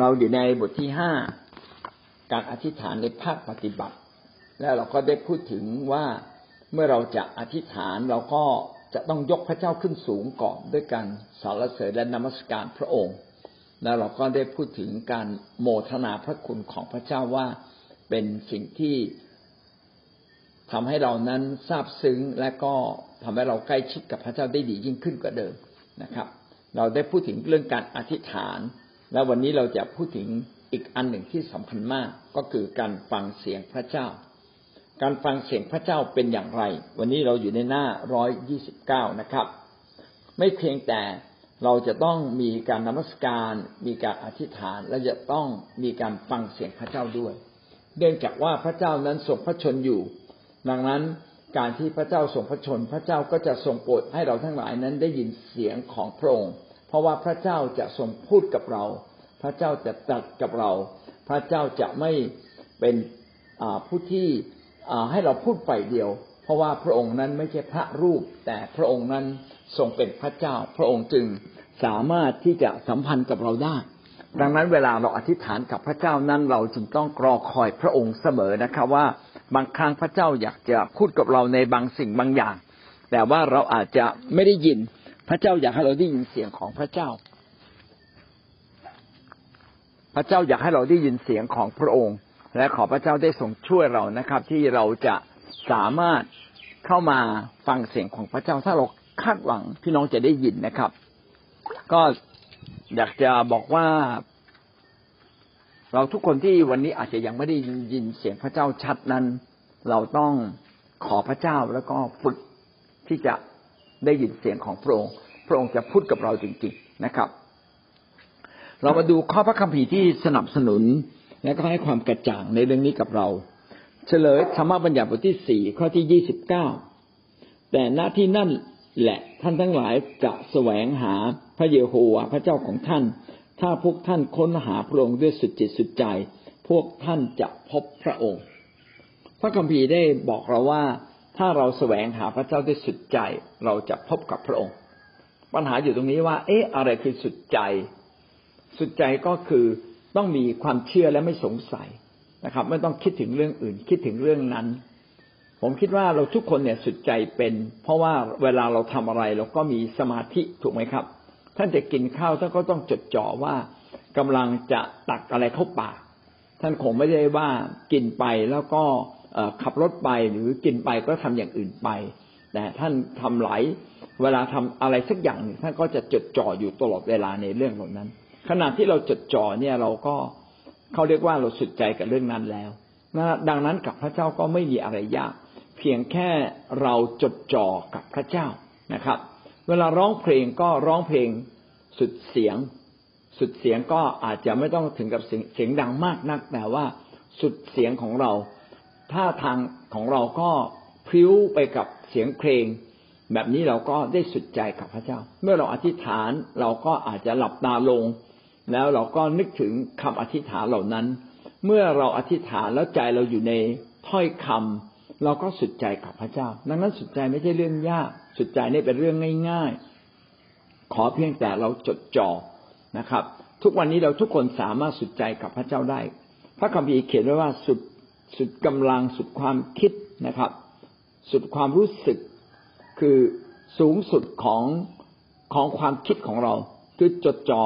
เราอยู่ในบทที่ห้าการอธิษฐานในภาคปฏิบัติ แล้วเราก็ได้พูดถึงว่าเมื่อเราจะอธิษฐานเราก็จะต้องยกพระเจ้าขึ้นสูงก่อนด้วยการสรรเสริญและนมัสการพระองค์ แล้วเราก็ได้พูดถึงการโมทนาพระคุณของพระเจ้าว่าเป็นสิ่งที่ทำให้เรานั้นซาบซึ้งและก็ทำให้เราใกล้ชิดกับพระเจ้าได้ดียิ่งขึ้นกว่าเดิมนะครับ เราได้พูดถึงเรื่องการอธิษฐาน และวันนี้เราจะพูดถึงอีกอันหนึ่งที่สำคัญมากก็คือการฟังเสียงพระเจ้า การฟังเสียงพระเจ้าเป็นอย่างไร วันนี้เราอยู่ในหน้าร้อยยี่สิบเก้านะครับ ไม่เพียงแต่เราจะต้องมีการนมัสการมีการอธิษฐาน และจะต้องมีการฟังเสียงพระเจ้าด้วย เนื่องจากว่าพระเจ้านั้นทรงพระชนอยู่ ดังนั้นการที่พระเจ้าทรงพระชน พระเจ้าก็จะทรงโปรดให้เราทั้งหลายนั้นได้ยินเสียงของพระองค์ เพราะว่าพระเจ้าจะทรงพูดกับเรา พระเจ้าจะตรัสกับเรา พระเจ้าจะไม่เป็นผู้ที่ให้เราพูดไปเดียว เพราะว่าพระองค์นั้นไม่ใช่พระรูป แต่พระองค์นั้นทรงเป็นพระเจ้า พระองค์จึงสามารถที่จะสัมพันธ์กับเราได้ ดังนั้นเวลาเราอธิษฐานกับพระเจ้านั้นเราจึงต้องรอคอยพระองค์เสมอนะครับว่าบางครั้งพระเจ้าอยากจะพูดกับเราในบางสิ่งบางอย่าง แต่ว่าเราอาจจะไม่ได้ยิน พระเจ้าอยากให้เราได้ยินเสียงของพระเจ้า พระเจ้าอยากให้เราได้ยินเสียงของพระองค์ และขอพระเจ้าได้ทรงช่วยเรานะครับ ที่เราจะสามารถเข้ามาฟังเสียงของพระเจ้า ถ้าเราคาดหวังพี่น้องจะได้ยินนะครับ ก็อยากจะบอกว่า เราทุกคนที่วันนี้อาจจะยังไม่ได้ยินเสียงพระเจ้าชัดนั้น เราต้องขอพระเจ้าแล้วก็ฝึกที่จะ ได้ยินเสียงของพระองค์ พระองค์จะพูดกับเราจริง ๆนะครับ เรามาดูข้อพระคัมภีร์ที่สนับสนุนและก็ให้ความกระจ่างในเรื่องนี้กับเรา เฉลยธรรมบัญญัติบทที่สี่ข้อที่ยี่สิบเก้าแต่หน้าที่นั่นแหละท่านทั้งหลายจะแสวงหาพระเยโฮวาห์พระเจ้าของท่าน ถ้าพวกท่านค้นหาพระองค์ด้วยสุดจิตสุดใจ พวกท่านจะพบพระองค์ พระคัมภีร์ได้บอกเราว่า ถ้าเราแสวงหาพระเจ้าด้วยสุดใจ เราจะพบกับพระองค์ ปัญหาอยู่ตรงนี้ว่า เอ๊ะ อะไรคือสุดใจ สุดใจก็คือต้องมีความเชื่อและไม่สงสัยนะครับ ไม่ต้องคิดถึงเรื่องอื่น คิดถึงเรื่องนั้น ผมคิดว่าเราทุกคนเนี่ยสุดใจเป็น เพราะว่าเวลาเราทำอะไรเราก็มีสมาธิถูกไหมครับ ท่านจะกินข้าวท่านก็ต้องจดจ่อว่ากำลังจะตักอะไรเข้าปากท่านคงไม่ได้ว่ากินไปแล้วก็ ขับรถไปหรือกินไปก็ทำอย่างอื่นไปแต่ท่านทำหลายเวลาทำอะไรสักอย่างหนึ่งท่านก็จะจดจ่ออยู่ตลอดเวลาในเรื่องเหล่านั้น ขณะที่เราจดจ่อเนี่ยเราก็เขาเรียกว่าเราสุดใจกับเรื่องนั้นแล้วนะดังนั้นกับพระเจ้าก็ไม่มีอะไรยาก เพียงแค่เราจดจ่อกับพระเจ้านะครับ เวลาร้องเพลงก็ร้องเพลงสุดเสียง สุดเสียงก็อาจจะไม่ต้องถึงกับเสียงเสียงดังมากนัก แต่ว่าสุดเสียงของเรา ท่าทางของเราก็พลิ้วไปกับเสียงเพลง แบบนี้เราก็ได้สุดใจกับพระเจ้า เมื่อเราอธิษฐานเราก็อาจจะหลับตาลง แล้วเราก็นึกถึงคำอธิษฐานเหล่านั้น เมื่อเราอธิษฐานแล้วใจเราอยู่ในถ้อยคำเราก็สุดใจกับพระเจ้า ดังนั้นสุดใจไม่ใช่เรื่องยาก สุดใจนี่เป็นเรื่องง่าย ๆ ขอเพียงแต่เราจดจ่อนะครับ ทุกวันนี้เราทุกคนสามารถสุดใจกับพระเจ้าได้ พระคัมภีร์เขียนไว้ว่าสุด สุดกำลังสุดความคิดนะครับ สุดความรู้สึกคือสูงสุดของของความคิดของเรา คือจดจอ่อ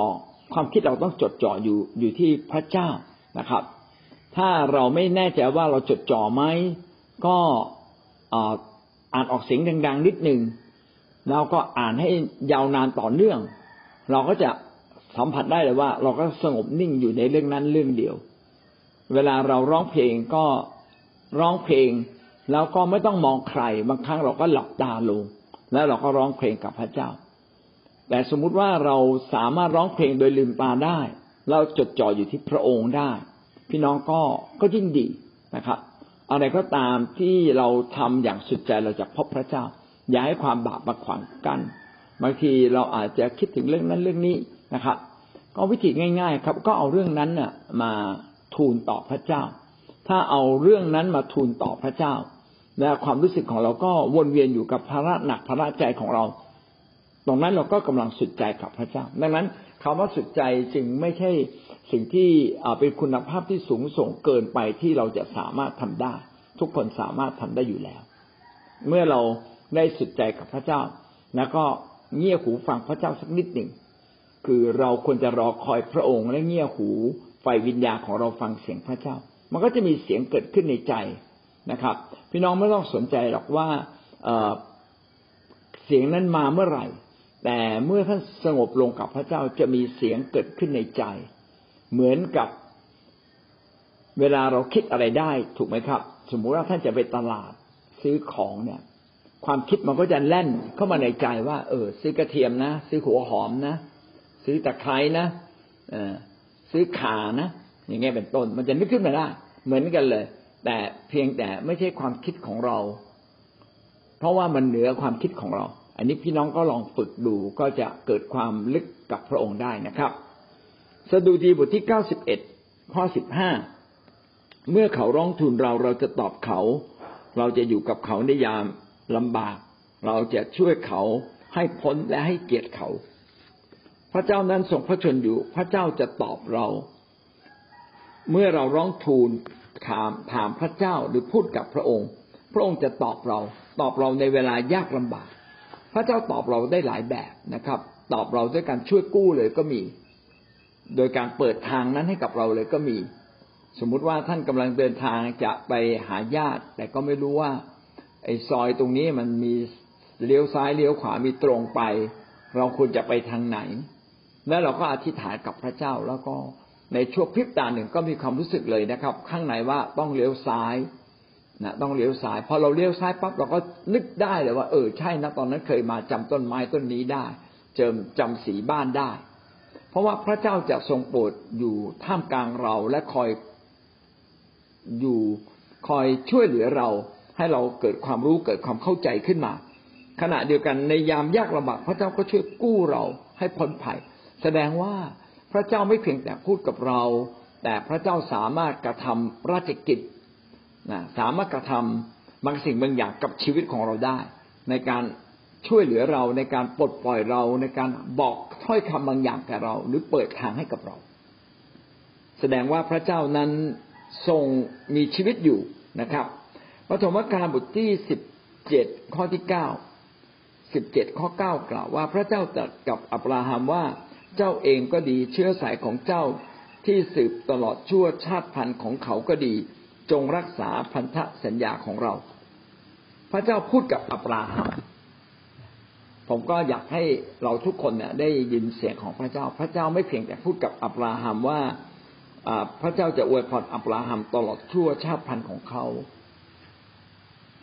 ความคิดเราต้องจดจ่ออยู่อยู่ที่พระเจ้านะครับ ถ้าเราไม่แน่ใจว่าเราจดจ่อไหมก็อ่านออกเสียงดังๆนิดหนึ่งเราก็อ่านให้ยาวนานต่อเนื่อง เราก็จะสัมผัสได้เลยว่า เราก็สงบนิ่งอยู่ในเรื่องนั้นเรื่องเดียว เวลาเราร้องเพลงก็ร้องเพลง แล้วก็ไม่ต้องมองใคร บางครั้งเราก็หลับตาลง แล้วเราก็ร้องเพลงกับพระเจ้า แต่สมมุติว่าเราสามารถร้องเพลงโดยลืมตาได้ เราจดจ่ออยู่ที่พระองค์ได้ พี่น้องก็ก็ยิ่งดีนะครับอะไรก็ตามที่เราทำอย่างสุดใจเราจะพบพระเจ้า อย่าให้ความบาปมาขวางกั้นบางทีเราอาจจะคิดถึงเรื่องนั้นเรื่องนี้นะครับ ก็วิธีง่าย ๆ ครับ ก็เอาเรื่องนั้นน่ะ มา ทูลต่อพระเจ้า ถ้าเอาเรื่องนั้นมาทูลต่อพระเจ้า และความรู้สึกของเราก็วนเวียนอยู่กับภาระหนักภาระใจของเรา ตรงนั้นเราก็กำลังสุดใจกับพระเจ้า ดังนั้นคำว่าสุดใจจึงไม่ใช่สิ่งที่เป็นคุณภาพที่สูงส่งเกินไปที่เราจะสามารถทำได้ ทุกคนสามารถทำได้อยู่แล้ว เมื่อเราได้สุดใจกับพระเจ้า แล้วก็เงี่ยหูฟังพระเจ้าสักนิดหนึ่งคือเราควรจะรอคอยพระองค์และเงี่ยหู ไฟวิญญาณของเราฟังเสียงพระเจ้า มันก็จะมีเสียงเกิดขึ้นในใจนะครับ พี่น้องไม่ต้องสนใจหรอกว่าเสียงนั้นมาเมื่อไหร่ แต่เมื่อท่านสงบลงกับพระเจ้าจะมีเสียงเกิดขึ้นในใจ เหมือนกับเวลาเราคิดอะไรได้ถูกไหมครับ สมมุติว่าท่านจะไปตลาดซื้อของเนี่ย ความคิดมันก็จะแล่นเข้ามาในใจว่า เออ ซื้อกระเทียมนะ ซื้อหัวหอมนะ ซื้อตะไคร้นะเออ ซื้อขานะอย่างเงี้ยเป็นต้น มันจะนึกขึ้นมาได้เหมือนกันเลย แต่เพียงแต่ไม่ใช่ความคิดของเรา เพราะว่ามันเหนือความคิดของเรา อันนี้พี่น้องก็ลองฝึกดูก็จะเกิดความลึกกับพระองค์ได้นะครับ สดุดีบทที่เก้าสิบเอ็ดข้อสิบห้าเมื่อเขาร้องทูลเราเราจะตอบเขา เราจะอยู่กับเขาในยามลำบาก เราจะช่วยเขาให้พ้นและให้เกียรติเขา พระเจ้านั้นทรงพระชนอยู่ พระเจ้าจะตอบเรา เมื่อเราร้องทูลถามถามพระเจ้าหรือพูดกับพระองค์ พระองค์จะตอบเรา ตอบเราในเวลายากลำบาก พระเจ้าตอบเราได้หลายแบบนะครับ ตอบเราด้วยการช่วยกู้เลยก็มี โดยการเปิดทางนั้นให้กับเราเลยก็มี สมมุติว่าท่านกำลังเดินทางจะไปหาญาติ แต่ก็ไม่รู้ว่า ไอ้ซอยตรงนี้มันมีเลี้ยวซ้ายเลี้ยวขวามีตรงไป เราควรจะไปทางไหน แล้วเราก็อธิษฐานกับพระเจ้าแล้วก็ในช่วงพริบตาหนึ่งก็มีความรู้สึกเลยนะครับ ข้างในว่าต้องเลี้ยวซ้ายนะต้องเลี้ยวซ้าย พอเราเลี้ยวซ้ายปั๊บเราก็นึกได้เลยว่า เออใช่นะตอนนั้นเคยมาจำต้นไม้ต้นนี้ได้เจิมจำสีบ้านได้ เพราะว่าพระเจ้าจะทรงโปรดอยู่ท่ามกลางเราและคอยอยู่คอยช่วยเหลือเราให้เราเกิดความรู้เกิดความเข้าใจขึ้นมา ขณะเดียวกันในยามยากลำบากพระเจ้าก็ช่วยกู้เราให้พ้นภัย แสดงว่าพระเจ้าไม่เพียงแต่พูดกับเรา แต่พระเจ้าสามารถกระทำราชกิจนะสามารถกระทำบางสิ่งบางอย่างกับชีวิตของเราได้ ในการช่วยเหลือเราในการปลดปล่อยเราในการบอกถ้อยคำบางอย่างแก่เรา หรือเปิดทางให้กับเรา แสดงว่าพระเจ้านั้นทรงมีชีวิตอยู่นะครับปฐมกาลบทที่สิบเจ็ดข้อที่เก้าสิบเจ็ดข้อเก้ากล่าวว่าพระเจ้าตรัสกับอับราฮัมว่า เจ้าเองก็ดีเชื้อสายของเจ้าที่สืบตลอดชั่วชาติพันธุ์ของเขาก็ดี จงรักษาพันธสัญญาของเรา พระเจ้าพูดกับอับราฮัมผมก็อยากให้เราทุกคนเนี่ยได้ยินเสียงของพระเจ้า พระเจ้าไม่เพียงแต่พูดกับอับราฮัมว่าพระเจ้าจะอวยพรอับราฮัมตลอดชั่วชาติพันธุ์ของเขา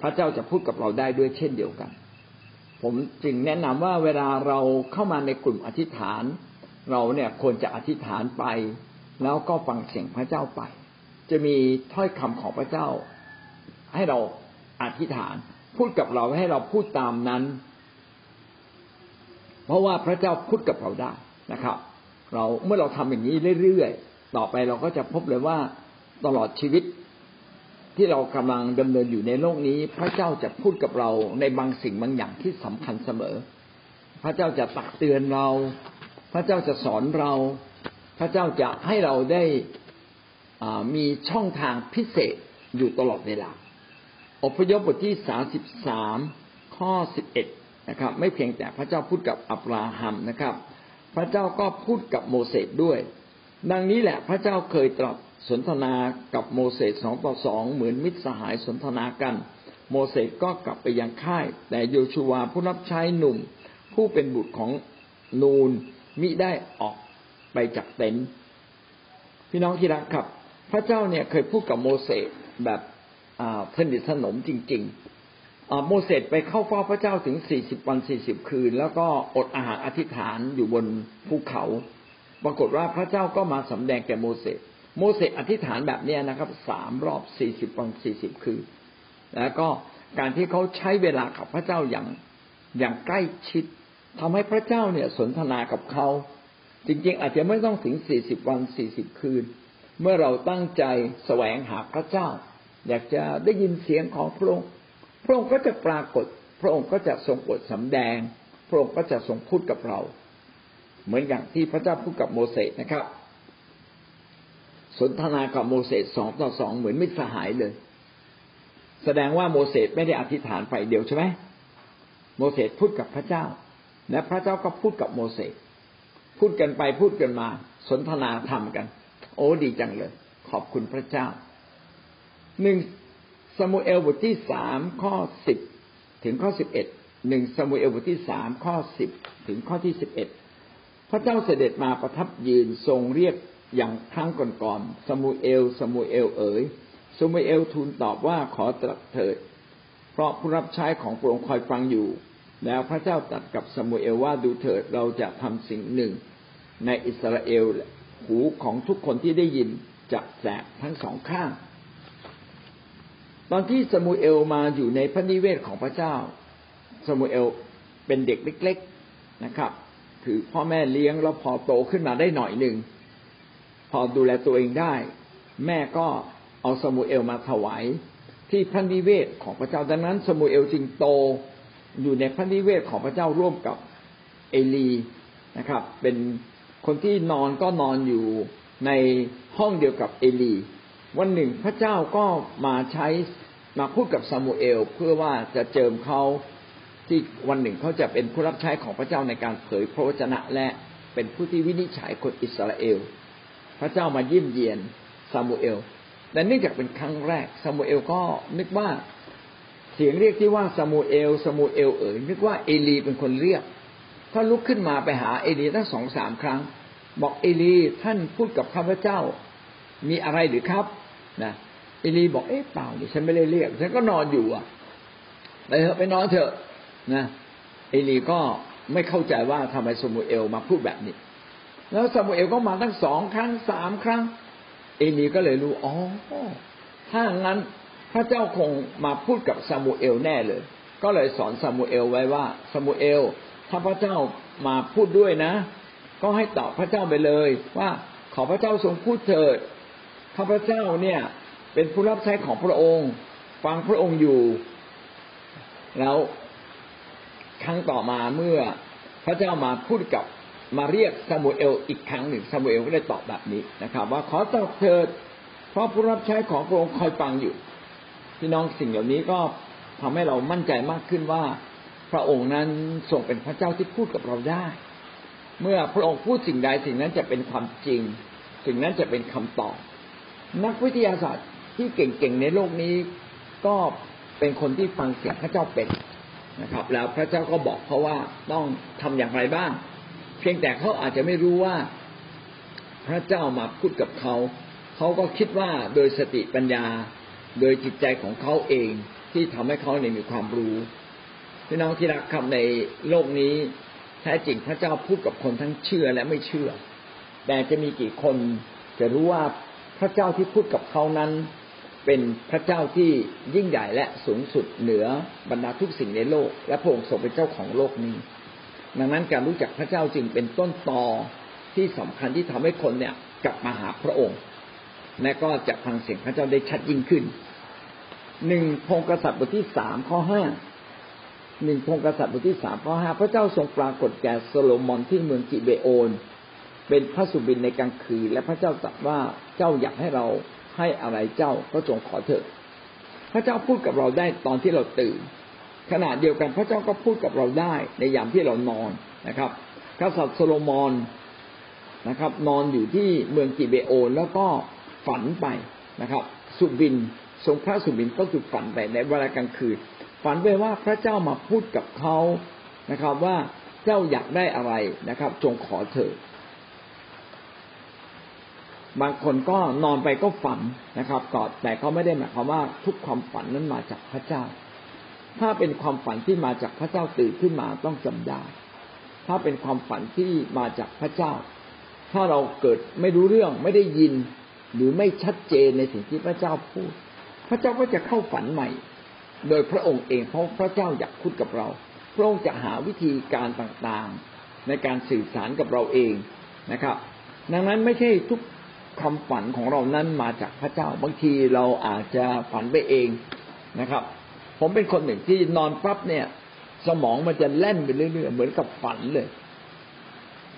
พระเจ้าจะพูดกับเราได้ด้วยเช่นเดียวกัน ผมจึงแนะนำว่าเวลาเราเข้ามาในกลุ่มอธิษฐาน เราเนี่ยควรจะอธิษฐานไป แล้วก็ฟังเสียงพระเจ้าไป จะมีถ้อยคำของพระเจ้า ให้เราอธิษฐาน พูดกับเราให้เราพูดตามนั้น เพราะว่าพระเจ้าพูดกับเราได้นะครับ เราเมื่อเราทำอย่างนี้เรื่อยๆต่อไปเราก็จะพบเลยว่าตลอดชีวิตที่เรากำลังดำเนินอยู่ในโลกนี้ พระเจ้าจะพูดกับเราในบางสิ่งบางอย่างที่สำคัญเสมอ พระเจ้าจะตักเตือนเรา พระเจ้าจะสอนเรา พระเจ้าจะให้เราได้มีช่องทางพิเศษอยู่ตลอดเวลาอพยพบทที่สาสิบสามข้อสิบเอ็ดนะครับ ไม่เพียงแต่พระเจ้าพูดกับอับราฮัมนะครับ พระเจ้าก็พูดกับโมเสสด้วย ดังนี้แหละพระเจ้าเคยตรัสสนทนากับโมเสสสองต่อสองเหมือนมิตรสหายสนทนากัน โมเสสก็กลับไปยังค่าย แต่โยชูวาผู้รับใช้หนุ่ม ผู้เป็นบุตรของนูน มิได้ออกไปจากเต็นท์พี่น้องที่รักครับ พระเจ้าเนี่ยเคยพูดกับโมเสสแบบสนิทสนมจริง ๆ โมเสสไปเข้าเฝ้าพระเจ้าถึงสี่สิบวันสี่สิบคืน แล้วก็อดอาหารอธิษฐานอยู่บนภูเขา ปรากฏว่าพระเจ้าก็มาสำแดงแก่โมเสสโมเสสอธิษฐานแบบนี้นะครับสามรอบสี่สิบวันสี่สิบคืน แล้วก็การที่เขาใช้เวลากับพระเจ้าอย่างอย่างใกล้ชิด ทำให้พระเจ้าเนี่ยสนทนากับเขา จริง ๆ อาจจะไม่ต้องถึงสี่สิบวันสี่สิบคืน เมื่อเราตั้งใจแสวงหาพระเจ้า อยากจะได้ยินเสียงของพระองค์พระองค์ก็จะปรากฏ พระองค์ก็จะทรงโปรดสำแดง พระองค์ก็จะทรงพูดกับเรา เหมือนอย่างที่พระเจ้าพูดกับโมเสสนะครับ สนทนากับโมเสสสองต่อสองเหมือนมิตรสหายเลย แสดงว่าโมเสสไม่ได้อธิษฐานไปเดียวใช่ไหมโมเสสพูดกับพระเจ้า และพระเจ้าก็พูดกับโมเสสพูดกันไปพูดกันมา สนทนาธรรมกัน โอ้ดีจังเลย ขอบคุณพระเจ้าหนึ่งสมุเอลบทที่สามข้อสิบถึงข้อสิบเอ็ดหนึ่งสมุเอลบทที่สามข้อสิบถึงข้อที่สิบเอ็ดพระเจ้าเสด็จมาประทับยืนทรงเรียกอย่างครั้งก่อนๆสมุเอลสมุเอลเอ๋ยสมุเอลทูลตอบว่าขอตรัสเถิด เพราะผู้รับใช้ของพระองค์คอยฟังอยู่ แล้วพระเจ้าตรัสกับสมุเอลว่าดูเถิดเราจะทำสิ่งหนึ่ง ในอิสราเอลหูของทุกคนที่ได้ยินจะแสบทั้งสองข้าง ตอนที่สมุเอลมาอยู่ในพระนิเวศของพระเจ้า สมุเอลเป็นเด็กเล็ก ๆนะครับ คือพ่อแม่เลี้ยงแล้วพอโตขึ้นมาได้หน่อยหนึ่งพอดูแลตัวเองได้ แม่ก็เอาสมุเอลมาถวายที่พระนิเวศของพระเจ้าดังนั้น สมุเอลจึงโต อยู่ในพระนิเวศของพระเจ้าร่วมกับเอลีนะครับ เป็นคนที่นอนก็นอนอยู่ในห้องเดียวกับเอลี วันหนึ่งพระเจ้าก็มาใช้มาพูดกับซามูเอล เพื่อว่าจะเจิมเขาที่วันหนึ่งเขาจะเป็นผู้รับใช้ของพระเจ้าในการเผยพระวจนะและเป็นผู้ที่วินิจฉัยคนอิสราเอล พระเจ้ามาเยี่ยมเยียนซามูเอล แต่เนื่องจากเป็นครั้งแรกซามูเอลก็นึกว่า เสียงเรียกที่ว่าซามูเอลซามูเอลเอ๋ยนึกว่าเอลีเป็นคนเรียกถ้าลุกขึ้นมาไปหาเอลีตั้งสองสามครั้ง บอกเอลีท่านพูดกับข้าพเจ้า มีอะไรหรือครับนะเอลีบอกเอ๊ะเปล่าดิฉันไม่ได้เรียกฉันก็นอนอยู่อะไปเถอะไปนอนเถอะนะเอลีก็ไม่เข้าใจว่าทำไมสมุเอลมาพูดแบบนี้ แล้วสมุเอลก็มาตั้งสองครั้งสามครั้ง เอลีก็เลยรู้อ๋อถ้างั้น พระเจ้าคงมาพูดกับซามูเอลแน่เลย ก็เลยสอนซามูเอลไว้ว่าซามูเอล ถ้าพระเจ้ามาพูดด้วยนะ ก็ให้ตอบพระเจ้าไปเลย ว่าขอพระเจ้าทรงพูดเถิดข้าพระเจ้าเนี่ย เป็นผู้รับใช้ของพระองค์ ฟังพระองค์อยู่ แล้วครั้งต่อมาเมื่อพระเจ้ามาพูดกับมาเรียกซามูเอลอีกครั้งหนึ่งซามูเอลก็ได้ตอบแบบนี้นะครับ ว่าขอตอบเถิดเพราะผู้รับใช้ของพระองค์คอยฟังอยู่ พี่น้องสิ่งเหล่านี้ก็ทำให้เรามั่นใจมากขึ้นว่า พระองค์นั้นทรงเป็นพระเจ้าที่พูดกับเราได้ เมื่อพระองค์พูดสิ่งใดสิ่งนั้นจะเป็นความจริง สิ่งนั้นจะเป็นคำตอบ นักวิทยาศาสตร์ที่เก่งๆในโลกนี้ ก็เป็นคนที่ฟังเสียงพระเจ้าเป็นนะครับ แล้วพระเจ้าก็บอกเขาว่าต้องทำอย่างไรบ้าง เพียงแต่เขาอาจจะไม่รู้ว่าพระเจ้ามาพูดกับเขา เขาก็คิดว่าโดยสติปัญญา โดยจิตใจของเขาเองที่ทำให้เขาเนี่ยมีความรู้พี่น้องที่รักครับในโลกนี้แท้จริงพระเจ้าพูดกับคนทั้งเชื่อและไม่เชื่อ แต่จะมีกี่คนจะรู้ว่าพระเจ้าที่พูดกับเขานั้น เป็นพระเจ้าที่ยิ่งใหญ่และสูงสุดเหนือบรรดาทุกสิ่งในโลก และพระองค์ทรงเป็นเจ้าของโลกนี้ ดังนั้นการรู้จักพระเจ้าจึงเป็นต้นตอที่สำคัญที่ทำให้คนเนี่ยกลับมาหาพระองค์ และก็จะฟังเสียงพระเจ้าได้ชัดยิ่งขึ้นหนึ่งพงกษัตริย์บทที่สามข้อห้าหนึ่งพงกษัตริย์บทที่สามข้อห้าพระเจ้าทรงปรากฏแก่โซโลมอนที่เมืองกิเบโอน เป็นพระสุบินในกลางคืนและพระเจ้าตรัสว่าเจ้าอยากให้เราให้อะไรเจ้าก็จงขอเถิดพระเจ้าพูดกับเราได้ตอนที่เราตื่น ขณะเดียวกันพระเจ้าก็พูดกับเราได้ในยามที่เรานอนนะครับ กษัตริย์โซโลมอนนะครับ นอนอยู่ที่เมืองกิเบโอนแล้วก็ ฝันไปนะครับ สุบินทรงพระสุบินก็คือฝันไปในเวลากลางคืน ฝันไปว่าพระเจ้ามาพูดกับเขานะครับ ว่าเจ้าอยากได้อะไรนะครับ จงขอเถิดบางคนก็นอนไปก็ฝันนะครับก็แต่เขาไม่ได้หมายความว่าทุกความฝันนั้นมาจากพระเจ้า ถ้าเป็นความฝันที่มาจากพระเจ้าตื่นขึ้นมาต้องจำได้ถ้าเป็นความฝันที่มาจากพระเจ้า ถ้าเราเกิดไม่รู้เรื่องไม่ได้ยิน หรือไม่ชัดเจนในสิ่งที่พระเจ้าพูด พระเจ้าก็จะเข้าฝันใหม่ โดยพระองค์เองเพราะพระเจ้าอยากพูดกับเรา พระองค์จะหาวิธีการต่างๆ ในการสื่อสารกับเราเองนะครับ ดังนั้นไม่ใช่ทุกคำฝันของเรานั้นมาจากพระเจ้า บางทีเราอาจจะฝันไปเองนะครับ ผมเป็นคนหนึ่งที่นอนปั๊บเนี่ย สมองมันจะแล่นไปเรื่อยๆเหมือนกับฝันเลย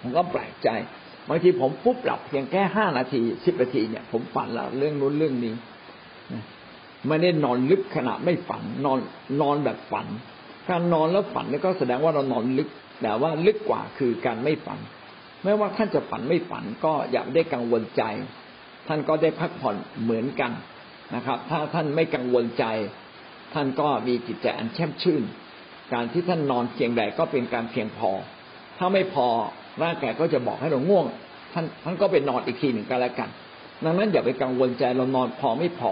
ผมก็แปลกใจ บางทีผมปุ๊บหลับเพียงแค่ห้านาทีสิบนาทีเนี่ย ผมฝันแล้วเรื่องนู้นเรื่องนี้ไม่ได้นอนลึกขณะไม่ฝัน นอนนอนแบบฝัน การนอนแล้วฝันนี่ก็แสดงว่าเรานอนลึก แต่ว่าลึกกว่าคือการไม่ฝัน ไม่ว่าท่านจะฝันไม่ฝันก็อย่าได้กังวลใจ ท่านก็ได้พักผ่อนเหมือนกันนะครับ ถ้าท่านไม่กังวลใจ ท่านก็มีจิตใจอันแช่มชื่น การที่ท่านนอนเพียงใดก็เป็นการเพียงพอ ถ้าไม่พอ ร่างกายก็จะบอกให้เราง่วง ท่านท่านก็ไปนอนอีกทีหนึ่งก็แล้วกัน ดังนั้นอย่าไปกังวลใจเรานอนพอไม่พอ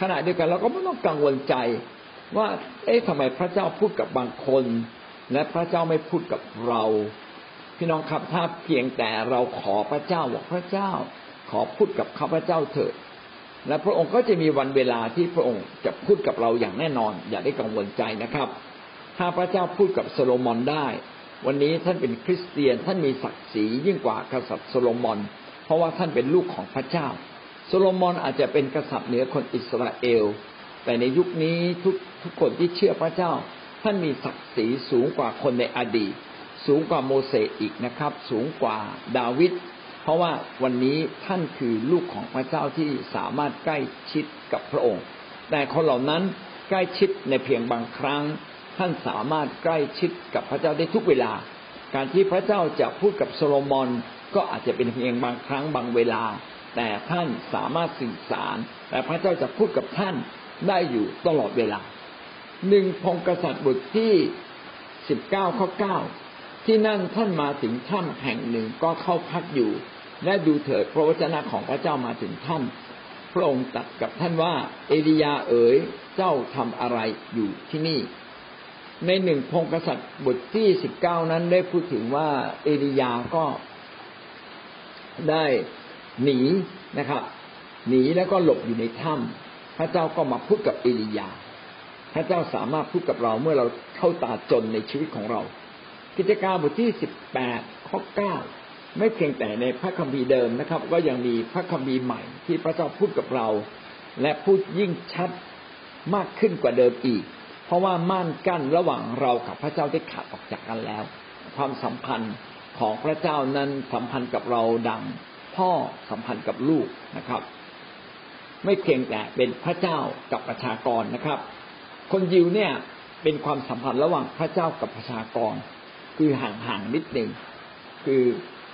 ขณะเดียวกันเราก็ไม่ต้องกังวลใจว่า เอ๊ะทำไมพระเจ้าพูดกับบางคน และพระเจ้าไม่พูดกับเรา พี่น้องครับถ้าเพียงแต่เราขอพระเจ้าบอกพระเจ้า ขอพูดกับข้าพระเจ้าเถิดและพระองค์ก็จะมีวันเวลาที่พระองค์จะพูดกับเราอย่างแน่นอน อย่าได้กังวลใจนะครับ ถ้าพระเจ้าพูดกับโซโลมอนได้ วันนี้ท่านเป็นคริสเตียนท่านมีศักดิ์ศรียิ่งกว่ากษัตริย์โซโลมอน เพราะว่าท่านเป็นลูกของพระเจ้า โซโลมอนอาจจะเป็นกษัตริย์เหนือคนอิสราเอล แต่ในยุคนี้ทุกทุกคนที่เชื่อพระเจ้า ท่านมีศักดิ์ศรีสูงกว่าคนในอดีต สูงกว่าโมเสสอีกนะครับ สูงกว่าดาวิดเพราะว่าวันนี้ท่านคือลูกของพระเจ้าที่สามารถใกล้ชิดกับพระองค์ แต่คนเหล่านั้นใกล้ชิดในเพียงบางครั้ง ท่านสามารถใกล้ชิดกับพระเจ้าได้ทุกเวลา การที่พระเจ้าจะพูดกับโซโลมอนก็อาจจะเป็นเพียงบางครั้งบางเวลา แต่ท่านสามารถสื่อสาร แต่พระเจ้าจะพูดกับท่านได้อยู่ตลอดเวลาหนึ่งพงกษัตริย์บทที่สิบเก้าข้อเก้าที่นั่นท่านมาถึงถ้ำแห่งหนึ่งก็เข้าพักอยู่ และดูเถิดพระวจนะของพระเจ้ามาถึงท่านพระองค์ตัดกับท่านว่า เอลียาเอ๋ยเจ้าทำอะไรอยู่ที่นี่ ในหนึ่งพงกษัตริย์บทที่สิบเก้านั้นได้พูดถึงว่าเอลียาก็ได้หนีนะครับหนีแล้วก็หลบอยู่ในถ้ำพระเจ้าก็มาพูดกับเอลียา พระเจ้าสามารถพูดกับเราเมื่อเราเข้าตาจนในชีวิตของเรา กิจการบทที่สิบแปดข้อเก้าไม่เพียงแต่ในพระคัมภีร์เดิมนะครับ ก็ยังมีพระคัมภีร์ใหม่ ที่พระเจ้าพูดกับเรา และพูดยิ่งชัดมากขึ้นกว่าเดิมอีก เพราะว่าม่านกั้นระหว่างเรากับพระเจ้าได้ขาดออกจากกันแล้ว ความสัมพันธ์ของพระเจ้านั้นสัมพันธ์กับเราดัง พ่อสัมพันธ์กับลูกนะครับ ไม่เพียงแต่เป็นพระเจ้ากับประชากรนะครับ คนยิวเนี่ยเป็นความสัมพันธ์ระหว่างพระเจ้ากับประชากร คือห่างๆนิดหนึ่งคือ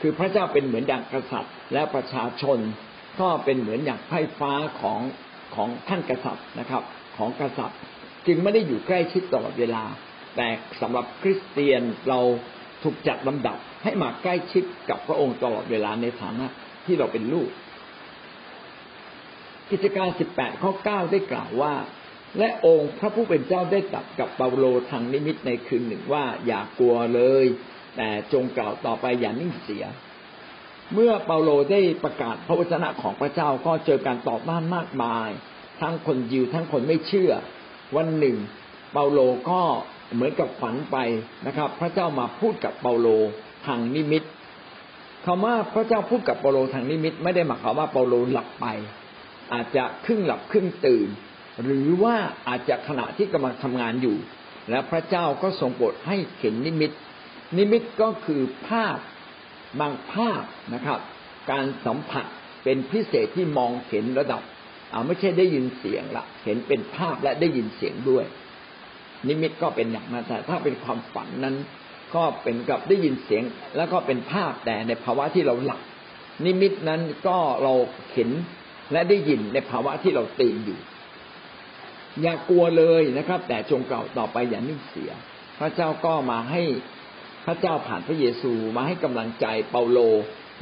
คือพระเจ้าเป็นเหมือนอย่างกษัตริย์ และประชาชน ก็เป็นเหมือนอย่างไพ่ฟ้าของของท่านกษัตริย์นะครับ ของกษัตริย์ จึงไม่ได้อยู่ใกล้ชิดตลอดเวลา แต่สำหรับคริสเตียนเราถูกจัดลำดับให้มาใกล้ชิดกับพระองค์ตลอดเวลาในฐานะที่เราเป็นลูก กิจการสิบแปดข้อเก้าได้กล่าวว่า และองค์พระผู้เป็นเจ้าได้ตรัสกับเปาโลทางนิมิตในคืนหนึ่งว่าอย่ากลัวเลย แต่จงกล่าวต่อไปอย่านิ่งเสีย เมื่อเปาโลได้ประกาศพระวจนะของพระเจ้าก็เจอการตอบต้านมากมาย ทั้งคนยิวทั้งคนไม่เชื่อ วันหนึ่ง เปาโลก็เหมือนกับฝันไปนะครับ พระเจ้ามาพูดกับเปาโลทางนิมิตคำว่าพระเจ้าพูดกับเปาโลทางนิมิต ไม่ได้หมายความว่าเปาโลหลับไป อาจจะครึ่งหลับครึ่งตื่น หรือว่าอาจจะขณะที่กำลังทำงานอยู่ และพระเจ้าก็ทรงโปรดให้เห็นนิมิต นิมิตก็คือภาพบางภาพนะครับ การสัมผัสเป็นพิเศษที่มองเห็นระดับ อ่าไม่ใช่ได้ยินเสียงละเห็นเป็นภาพและได้ยินเสียงด้วย นิมิตก็เป็นอย่างนั้นแต่ถ้าเป็นความฝันนั้น ก็เป็นกับได้ยินเสียง แล้วก็เป็นภาพแต่ในภาวะที่เราหลับนิมิตนั้นก็เราเห็นและได้ยินในภาวะที่เราตื่นอยู่ อย่ากลัวเลยนะครับ แต่จงกล่าวต่อไปอย่านิ่งเสีย พระเจ้าก็มาให้พระเจ้าผ่านพระเยซูมาให้กำลังใจเปาโล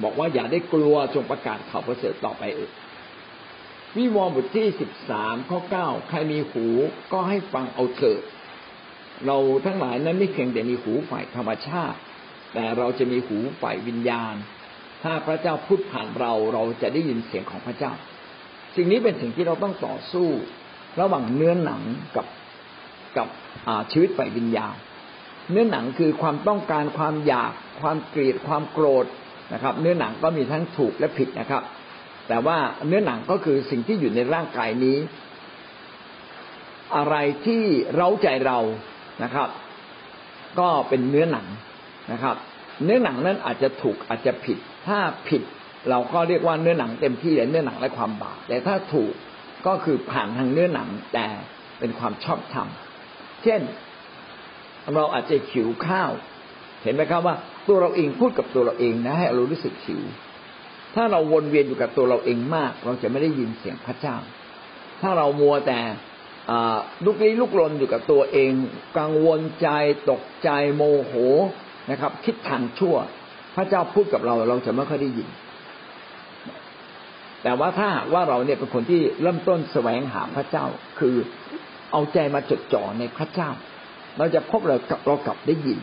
บอกว่าอย่าได้กลัวจงประกาศข่าวประเสริฐต่อไปเอ่ วิวรณ์บทที่สิบสามข้อเก้าใครมีหูก็ให้ฟังเอาเถิดเราทั้งหลายนั้นไม่เพียงแต่มีหูฝ่ายธรรมชาติ แต่เราจะมีหูฝ่ายวิญญาณ ถ้าพระเจ้าพูดผ่านเราเราจะได้ยินเสียงของพระเจ้า สิ่งนี้เป็นสิ่งที่เราต้องต่อสู้ ระหว่างเนื้อหนังกับกับชีวิตฝ่ายวิญญาณ เนื้อหนังคือความต้องการความอยาก ความเกลียดความโกรธนะครับ เนื้อหนังก็มีทั้งถูกและผิดนะครับ แต่ว่าเนื้อหนังก็คือสิ่งที่อยู่ในร่างกายนี้ อะไรที่เร้าใจเรานะครับ ก็เป็นเนื้อหนังนะครับ เนื้อหนังนั้นอาจจะถูกอาจจะผิด ถ้าผิดเราก็เรียกว่าเนื้อหนังเต็มที่เลยเนื้อหนังและความบาปแต่ถ้าถูกก็คือผ่านทางเนื้อหนังแต่เป็นความชอบธรรมเช่นเราอาจจะขิวข้าว เห็นไหมครับว่าตัวเราเองพูดกับตัวเราเองนะให้เรารู้สึกขิว ถ้าเราวนเวียนอยู่กับตัวเราเองมาก เราจะไม่ได้ยินเสียงพระเจ้า ถ้าเรามัวแต่ลุกลี้ลุกลนอยู่กับตัวเอง กังวลใจตกใจโมโหนะครับ คิดทางชั่ว พระเจ้าพูดกับเราเราจะไม่ค่อยได้ยิน แต่ว่าถ้าว่าเราเนี่ยเป็นคนที่เริ่มต้นแสวงหาพระเจ้า คือเอาใจมาจดจ่อในพระเจ้า เราจะพบเรากับเรากลับได้ยิน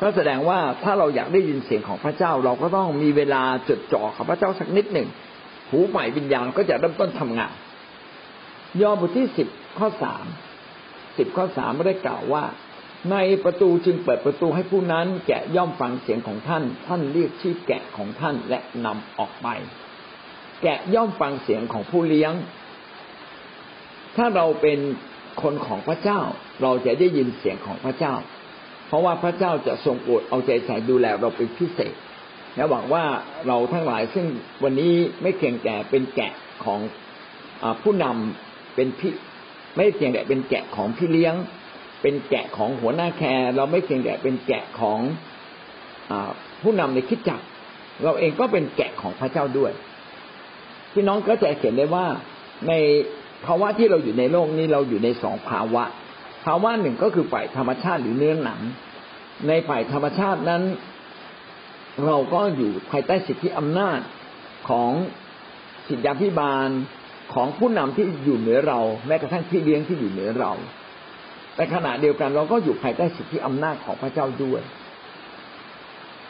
ก็แสดงว่าถ้าเราอยากได้ยินเสียงของพระเจ้า เราก็ต้องมีเวลาจดจ่อกับพระเจ้าสักนิดหนึ่งหูใหม่วิญญาณก็จะเริ่มต้นทำงาน ยอห์นบทที่สิบข้อสามสิบข้อสามไม่ได้กล่าวว่า ในประตูจึงเปิดประตูให้ผู้นั้น แกะย่อมฟังเสียงของท่าน ท่านเรียกชื่อแกะของท่านและนำออกไป แกะย่อมฟังเสียงของผู้เลี้ยง ถ้าเราเป็นคนของพระเจ้า เราจะได้ยินเสียงของพระเจ้า เพราะว่าพระเจ้าจะทรงโปรดเอาใจใส่ดูแลเราเป็นพิเศษและหวังว่าเราทั้งหลายซึ่งวันนี้ไม่เพียงแต่เป็นแกะของผู้นำเป็นพี่ไม่เพียงแต่เป็นแกะของพี่เลี้ยง เป็นแกะของหัวหน้าแคร์เราไม่เพียงแต่เป็นแกะของอผู้นำในคิดจักเราเองก็เป็นแกะของพระเจ้าด้วยพี่น้องก็จะเห็นได้ว่าในภาวะที่เราอยู่ในโลกนี้เราอยู่ในสองภาวะาวะหนึ่งก็คือฝ่ายธรรมชาติหรือเนื้อหนัง ในฝ่ายธรรมชาตินั้น เราก็อยู่ภายใต้สิทธิอำนาจของสิทธิพิบาลของผู้นำที่อยู่เหนือเรา แม้กระทั่งพี่เลี้ยงที่อยู่เหนือเรา แต่ขณะเดียวกันเราก็อยู่ภายใต้สิทธิอำนาจของพระเจ้าด้วย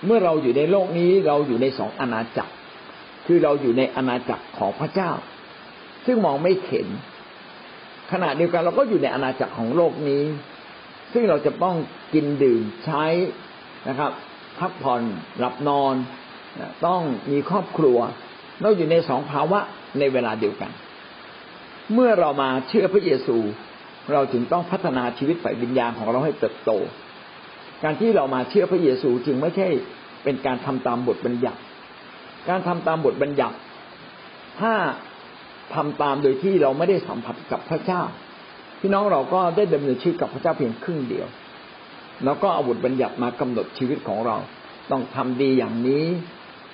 เมื่อเราอยู่ในโลกนี้เราอยู่ในสองอาณาจักร คือเราอยู่ในอาณาจักรของพระเจ้า ซึ่งมองไม่เห็น ขณะเดียวกันเราก็อยู่ในอาณาจักรของโลกนี้ ซึ่งเราจะต้องกินดื่มใช้นะครับพักผ่อนหลับนอน ต้องมีครอบครัว เราอยู่ในสองภาวะในเวลาเดียวกัน เมื่อเรามาเชื่อพระเยซู เราจึงต้องพัฒนาชีวิตฝ่ายวิญญาณของเราให้เติบโต การที่เรามาเชื่อพระเยซูจึงไม่ใช่เป็นการทำตามบทบัญญัติ การทำตามบทบัญญัติ ถ้า ทำตามโดยที่เราไม่ได้สัมผัสกับพระเจ้า พี่น้องเราก็ได้ดำเนินชีวิตกับพระเจ้าเพียงครึ่งเดียว แล้วก็อาวุธบัญญัติมากำหนดชีวิตของเรา ต้องทำดีอย่างนี้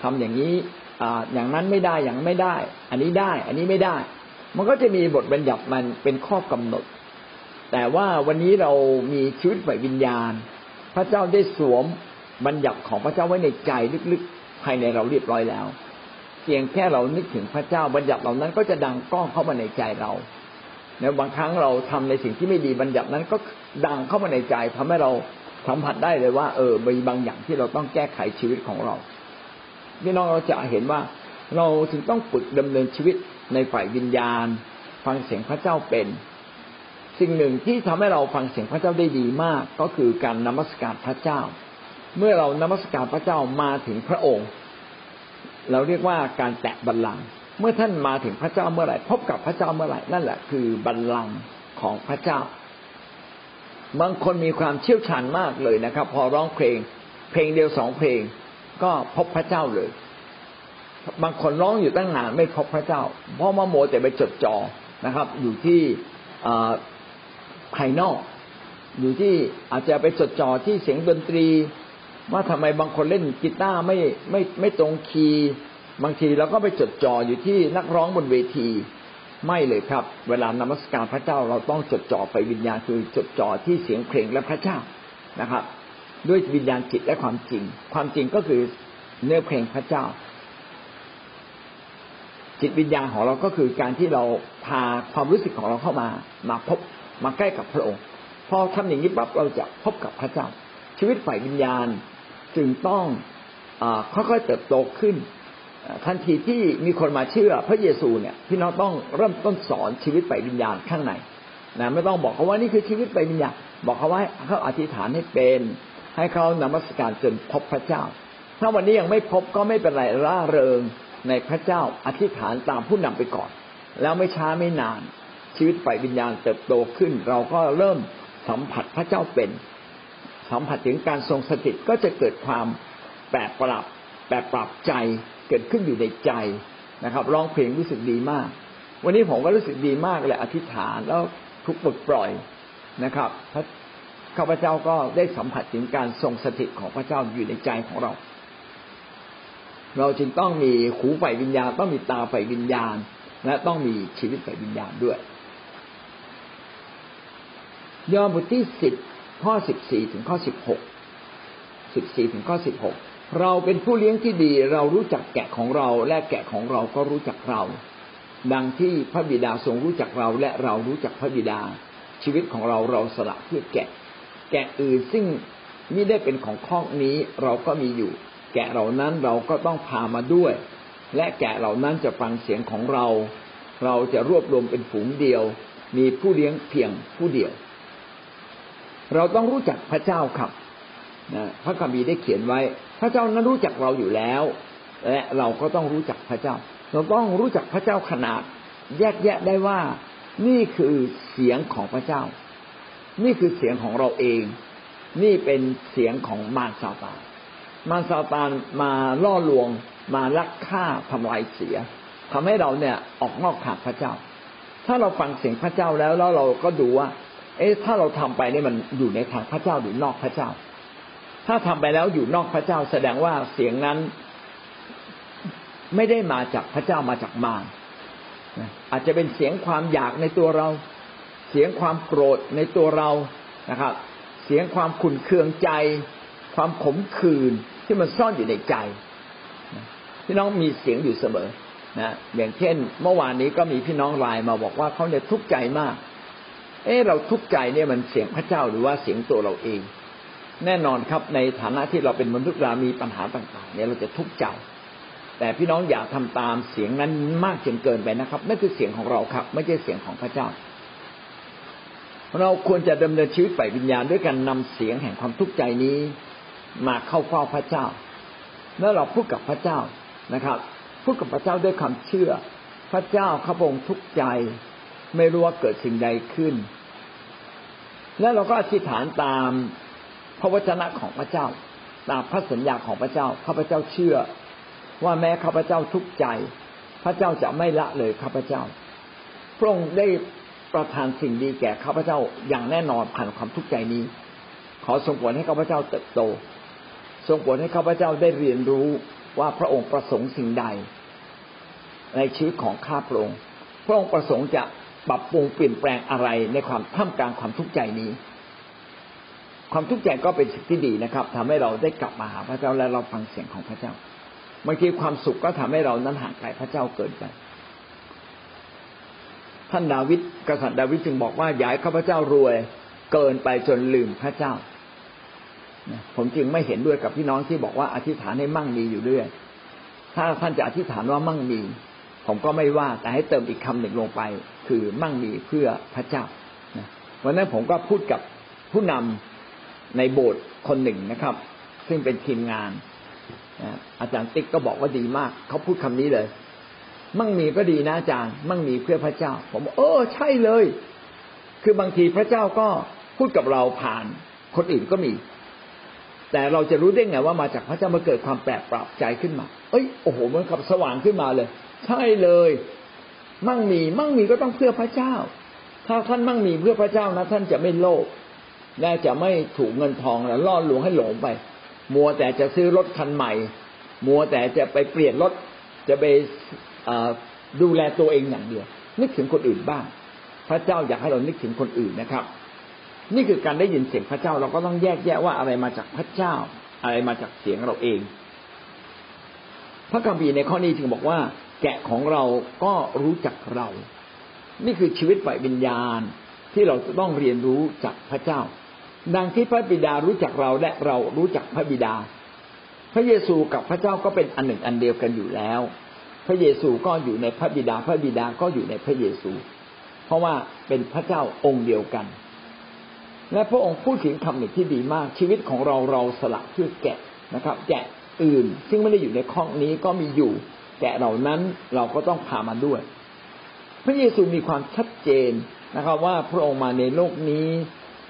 ทำอย่างนี้ออย่างนั้นไม่ได้อย่างไม่ได้ อันนี้ได้ อันนี้ไม่ได้ มันก็จะมีบทบัญญัติมันเป็นข้อกำหนด แต่ว่าวันนี้เรามีชีวิตฝ่ายวิญญาณ พระเจ้าได้สวมบัญญัติของพระเจ้าไว้ในใจลึกๆภายในเราเรียบร้อยแล้ว เพียงแค่เรานึกถึงพระเจ้าบัญญัติเหล่านั้นก็จะดังก้องเข้ามาในใจเราในบางครั้งเราทำในสิ่งที่ไม่ดีบัญญัตินั้นก็ดังเข้ามาในใจทำให้เราสัมผัสได้เลยว่า เออมีบางอย่างที่เราต้องแก้ไขชีวิตของเราพี่น้องเราจะเห็นว่าเราถึงต้องฝึกดำเนินชีวิตในฝ่ายวิญญาณ ฟังเสียงพระเจ้าเป็น สิ่งหนึ่งที่ทำให้เราฟังเสียงพระเจ้าได้ดีมาก ก็คือการนมัสการพระเจ้า เมื่อเรานมัสการพระเจ้ามาถึงพระองค์ เราเรียกว่าการแตะบัลลังก์เมื่อท่านมาถึงพระเจ้าเมื่อไหร่ พบกับพระเจ้าเมื่อไหร่นั่นแหละคือบัลลังก์ของพระเจ้า บางคนมีความเชี่ยวชาญมากเลยนะครับ พอร้องเพลง เพลงเดียวสองเพลง ก็พบพระเจ้าเลย บางคนร้องอยู่ตั้งนานไม่พบพระเจ้า เพราะมาโมแต่ไปจดจ่อนะครับ อยู่ที่ภายนอก อยู่ที่อาจจะไปจดจ่อที่เสียงดนตรี ว่าทำไมบางคนเล่นกีตาร์ไม่ไม่ไม่ตรงคีย์บางทีเราก็ไปจดจ่ออยู่ที่นักร้องบนเวที ไม่เลยครับ เวลานมัสการพระเจ้าเราต้องจดจ่อไปวิญญาณคือจดจ่อที่เสียงเพลงและพระเจ้านะครับ ด้วยวิญญาณจิตและความจริง ความจริงก็คือเนื้อเพลงพระเจ้า จิตวิญญาณของเราก็คือการที่เราพาความรู้สึกของเราเข้ามา มาพบมาใกล้กับพระองค์พอทำอย่างนี้ปั๊บเราจะพบกับพระเจ้า ชีวิตฝ่ายวิญญาณ จึงต้องอค่อยๆเติบโตขึ้นทันทีที่มีคนมาเชื่อพระเยซูเนี่ยพี่น้องต้องเริ่มต้นสอนชีวิตไปวิญญาณข้างในนะไม่ต้องบอกเขาว่านี่คือชีวิตไปวิญญาณบอกเขาว่าเขาอธิษฐานให้เป็น ให้เขานมัสการจนพบพระเจ้า ถ้าวันนี้ยังไม่พบก็ไม่เป็นไรร่าเริงในพระเจ้าอธิษฐานตามผู้นำไปก่อน แล้วไม่ช้าไม่นานชีวิตฝ่ายวิญญาณเติบโตขึ้น เราก็เริ่มสัมผัสพระเจ้าเป็น สัมผัสถึงการทรงสถิตก็จะเกิดความแปรปรับแปรปรับใจเกิดขึ้นอยู่ในใจนะครับร้องเพลงรู้สึกดีมาก วันนี้ผมก็รู้สึกดีมากเลยอธิษฐานแล้วทุกปลดปล่อยนะครับพระข้าพเจ้าก็ได้สัมผัสถึงการทรงสถิตของพระเจ้าอยู่ในใจของเรา เราจึงต้องมีหูไฟวิญญาณ ต้องมีตาไฟวิญญาณ และต้องมีชีวิตไฟวิญญาณด้วย ยอห์นบทที่สิบ ข้อสิบสี่ถึงข้อสิบหกสิบสี่ถึงข้อสิบหกเราเป็นผู้เลี้ยงที่ดี เรารู้จักแกะของเรา และแกะของเราก็รู้จักเรา ดังที่พระบิดาทรงรู้จักเราและเรารู้จักพระบิดา ชีวิตของเราเราสละเพื่อแกะ แกะอื่นซึ่งมิได้เป็นของข้องนี้เราก็มีอยู่ แกะเหล่านั้นเราก็ต้องพามาด้วย และแกะเหล่านั้นจะฟังเสียงของเรา เราจะรวบรวมเป็นฝูงเดียว มีผู้เลี้ยงเพียงผู้เดียว เราต้องรู้จักพระเจ้าครับพระคัมภีร์ได้เขียนไว้ พระเจ้านั้นรู้จักเราอยู่แล้ว และเราก็ต้องรู้จักพระเจ้า เราต้องรู้จักพระเจ้าขนาด แยกแยะได้ว่านี่คือเสียงของพระเจ้า นี่คือเสียงของเราเอง นี่เป็นเสียงของมารซาตานมารซาตานมาล่อลวง มาลักฆ่าทำลายเสียทำให้เราเนี่ยออกนอกทางพระเจ้า ถ้าเราฟังเสียงพระเจ้าแล้วแล้วเราก็ดูว่า เอ๊ะถ้าเราทำไปเนี่ยมันอยู่ในทางพระเจ้าหรือนอกพระเจ้า ถ้าทำไปแล้วอยู่นอกพระเจ้าแสดงว่าเสียงนั้นไม่ได้มาจากพระเจ้ามาจากมารอาจจะเป็นเสียงความอยากในตัวเรา เสียงความโกรธในตัวเรานะครับ เสียงความขุ่นเคืองใจ ความขมขื่นที่มันซ่อนอยู่ในใจพี่น้องมีเสียงอยู่เสมอนะอย่างเช่น เมื่อวานนี้ก็มีพี่น้องไลน์มาบอกว่าเขาเนี่ยทุกข์ใจมาก เออเราทุกข์ใจเนี่ยมันเสียงพระเจ้าหรือว่าเสียงตัวเราเอง แน่นอนครับในฐานะที่เราเป็นมนุษย์เรามีปัญหาต่าง ๆ เนี่ยเราจะทุกข์ใจแต่พี่น้องอย่าทำตามเสียงนั้นมากจนเกินไปนะครับนั่นคือเสียงของเราครับ ไม่ใช่เสียงของพระเจ้า เราควรจะดำเนินชีวิตฝ่ายวิญญาณด้วยการนำเสียงแห่งความทุกข์ใจนี้ มาเข้าเฝ้าพระเจ้าแล้วเราพูดกับพระเจ้านะครับพูดกับพระเจ้าด้วยความเชื่อ พระเจ้าข้าพงทุกข์ใจ ไม่รู้ว่าเกิดสิ่งใดขึ้น แล้วเราก็อธิษฐานตามพระวจนะของพระเจ้า ตามพระสัญญาของพระเจ้าข้าพเจ้าเชื่อ ว่าแม้ข้าพเจ้าทุกข์ใจ พระเจ้าจะไม่ละเลยข้าพเจ้า พระองค์ได้ประทานสิ่งดีแก่ข้าพเจ้าอย่างแน่นอนผ่านความทุกข์ใจนี้ ขอทรงโปรดให้ข้าพเจ้าเติบโต ทรงโปรดให้ข้าพเจ้าได้เรียนรู้ว่าพระองค์ประสงค์สิ่งใด ในชีวิตของข้าพระองค์ พระองค์ประสงค์จะ ปรับปรุงเปลี่ยนแปลงอะไรในความท่ามกลางความทุกข์ใจนี้ ความทุกข์ใจก็เป็นสิ่งที่ดีนะครับทำให้เราได้กลับมาหาพระเจ้าและเราฟังเสียงของพระเจ้าบางทีความสุขก็ทำให้เรานั้นห่างไกลพระเจ้าเกินไปท่านดาวิดกษัตริย์ดาวิดจึงบอกว่าอย่าให้ข้าพเจ้ารวยเกินไปจนลืมพระเจ้าผมจึงไม่เห็นด้วยกับพี่น้องที่บอกว่าอธิษฐานให้มั่งมีอยู่เรื่อย ถ้าท่านจะอธิษฐานว่ามั่งมี ผมก็ไม่ว่าแต่ให้เติมอีกคำหนึ่งลงไป คือมั่งมีเพื่อพระเจ้าวันนั้นผมก็พูดกับผู้นำในโบสถ์คนหนึ่งนะครับ ซึ่งเป็นทีมงานอาจารย์ติ๊กก็บอกว่าดีมาก เขาพูดคำนี้เลย มั่งมีก็ดีนะอาจารย์ มั่งมีเพื่อพระเจ้า ผมเออใช่เลย คือบางทีพระเจ้าก็พูดกับเราผ่านคนอื่นก็มี แต่เราจะรู้ได้ไงว่ามาจากพระเจ้ามาเกิดความแปลกปรับใจขึ้นมา เอ้ยโอ้โหมันขับสว่างขึ้นมาเลย ใช่เลย มั่งมี มั่งมีก็ต้องเพื่อพระเจ้า ถ้าท่านมั่งมีเพื่อพระเจ้านะ ท่านจะไม่โลภและจะไม่ถูกเงินทองแล้วล่อลวงให้หลงไป มัวแต่จะซื้อรถคันใหม่ มัวแต่จะไปเปลี่ยนรถ จะไปดูแลตัวเองอย่างเดียว นึกถึงคนอื่นบ้าง พระเจ้าอยากให้เรานึกถึงคนอื่นนะครับ นี่คือการได้ยินเสียงพระเจ้า เราก็ต้องแยกแยะว่าอะไรมาจากพระเจ้า อะไรมาจากเสียงเราเอง พระคัมภีร์ในข้อนี้จึงบอกว่า แกะของเราก็รู้จักเรา นี่คือชีวิตฝ่ายวิญญาณที่เราจะต้องเรียนรู้จากพระเจ้า ดังที่พระบิดารู้จักเราและเรารู้จักพระบิดา พระเยซูกับพระเจ้าก็เป็นอันหนึ่งอันเดียวกันอยู่แล้ว พระเยซูก็อยู่ในพระบิดา พระบิดาก็อยู่ในพระเยซู เพราะว่าเป็นพระเจ้าองค์เดียวกัน และพระองค์พูดถึงคำหนึ่งที่ดีมาก ชีวิตของเราเราสละเพื่อแกะนะครับ แกะอื่น ซึ่งไม่ได้อยู่ในข้องนี้ก็มีอยู่ แกะเหล่านั้นเราก็ต้องพามาด้วย พระเยซูมีความชัดเจนนะครับ ว่าพระองค์มาในโลกนี้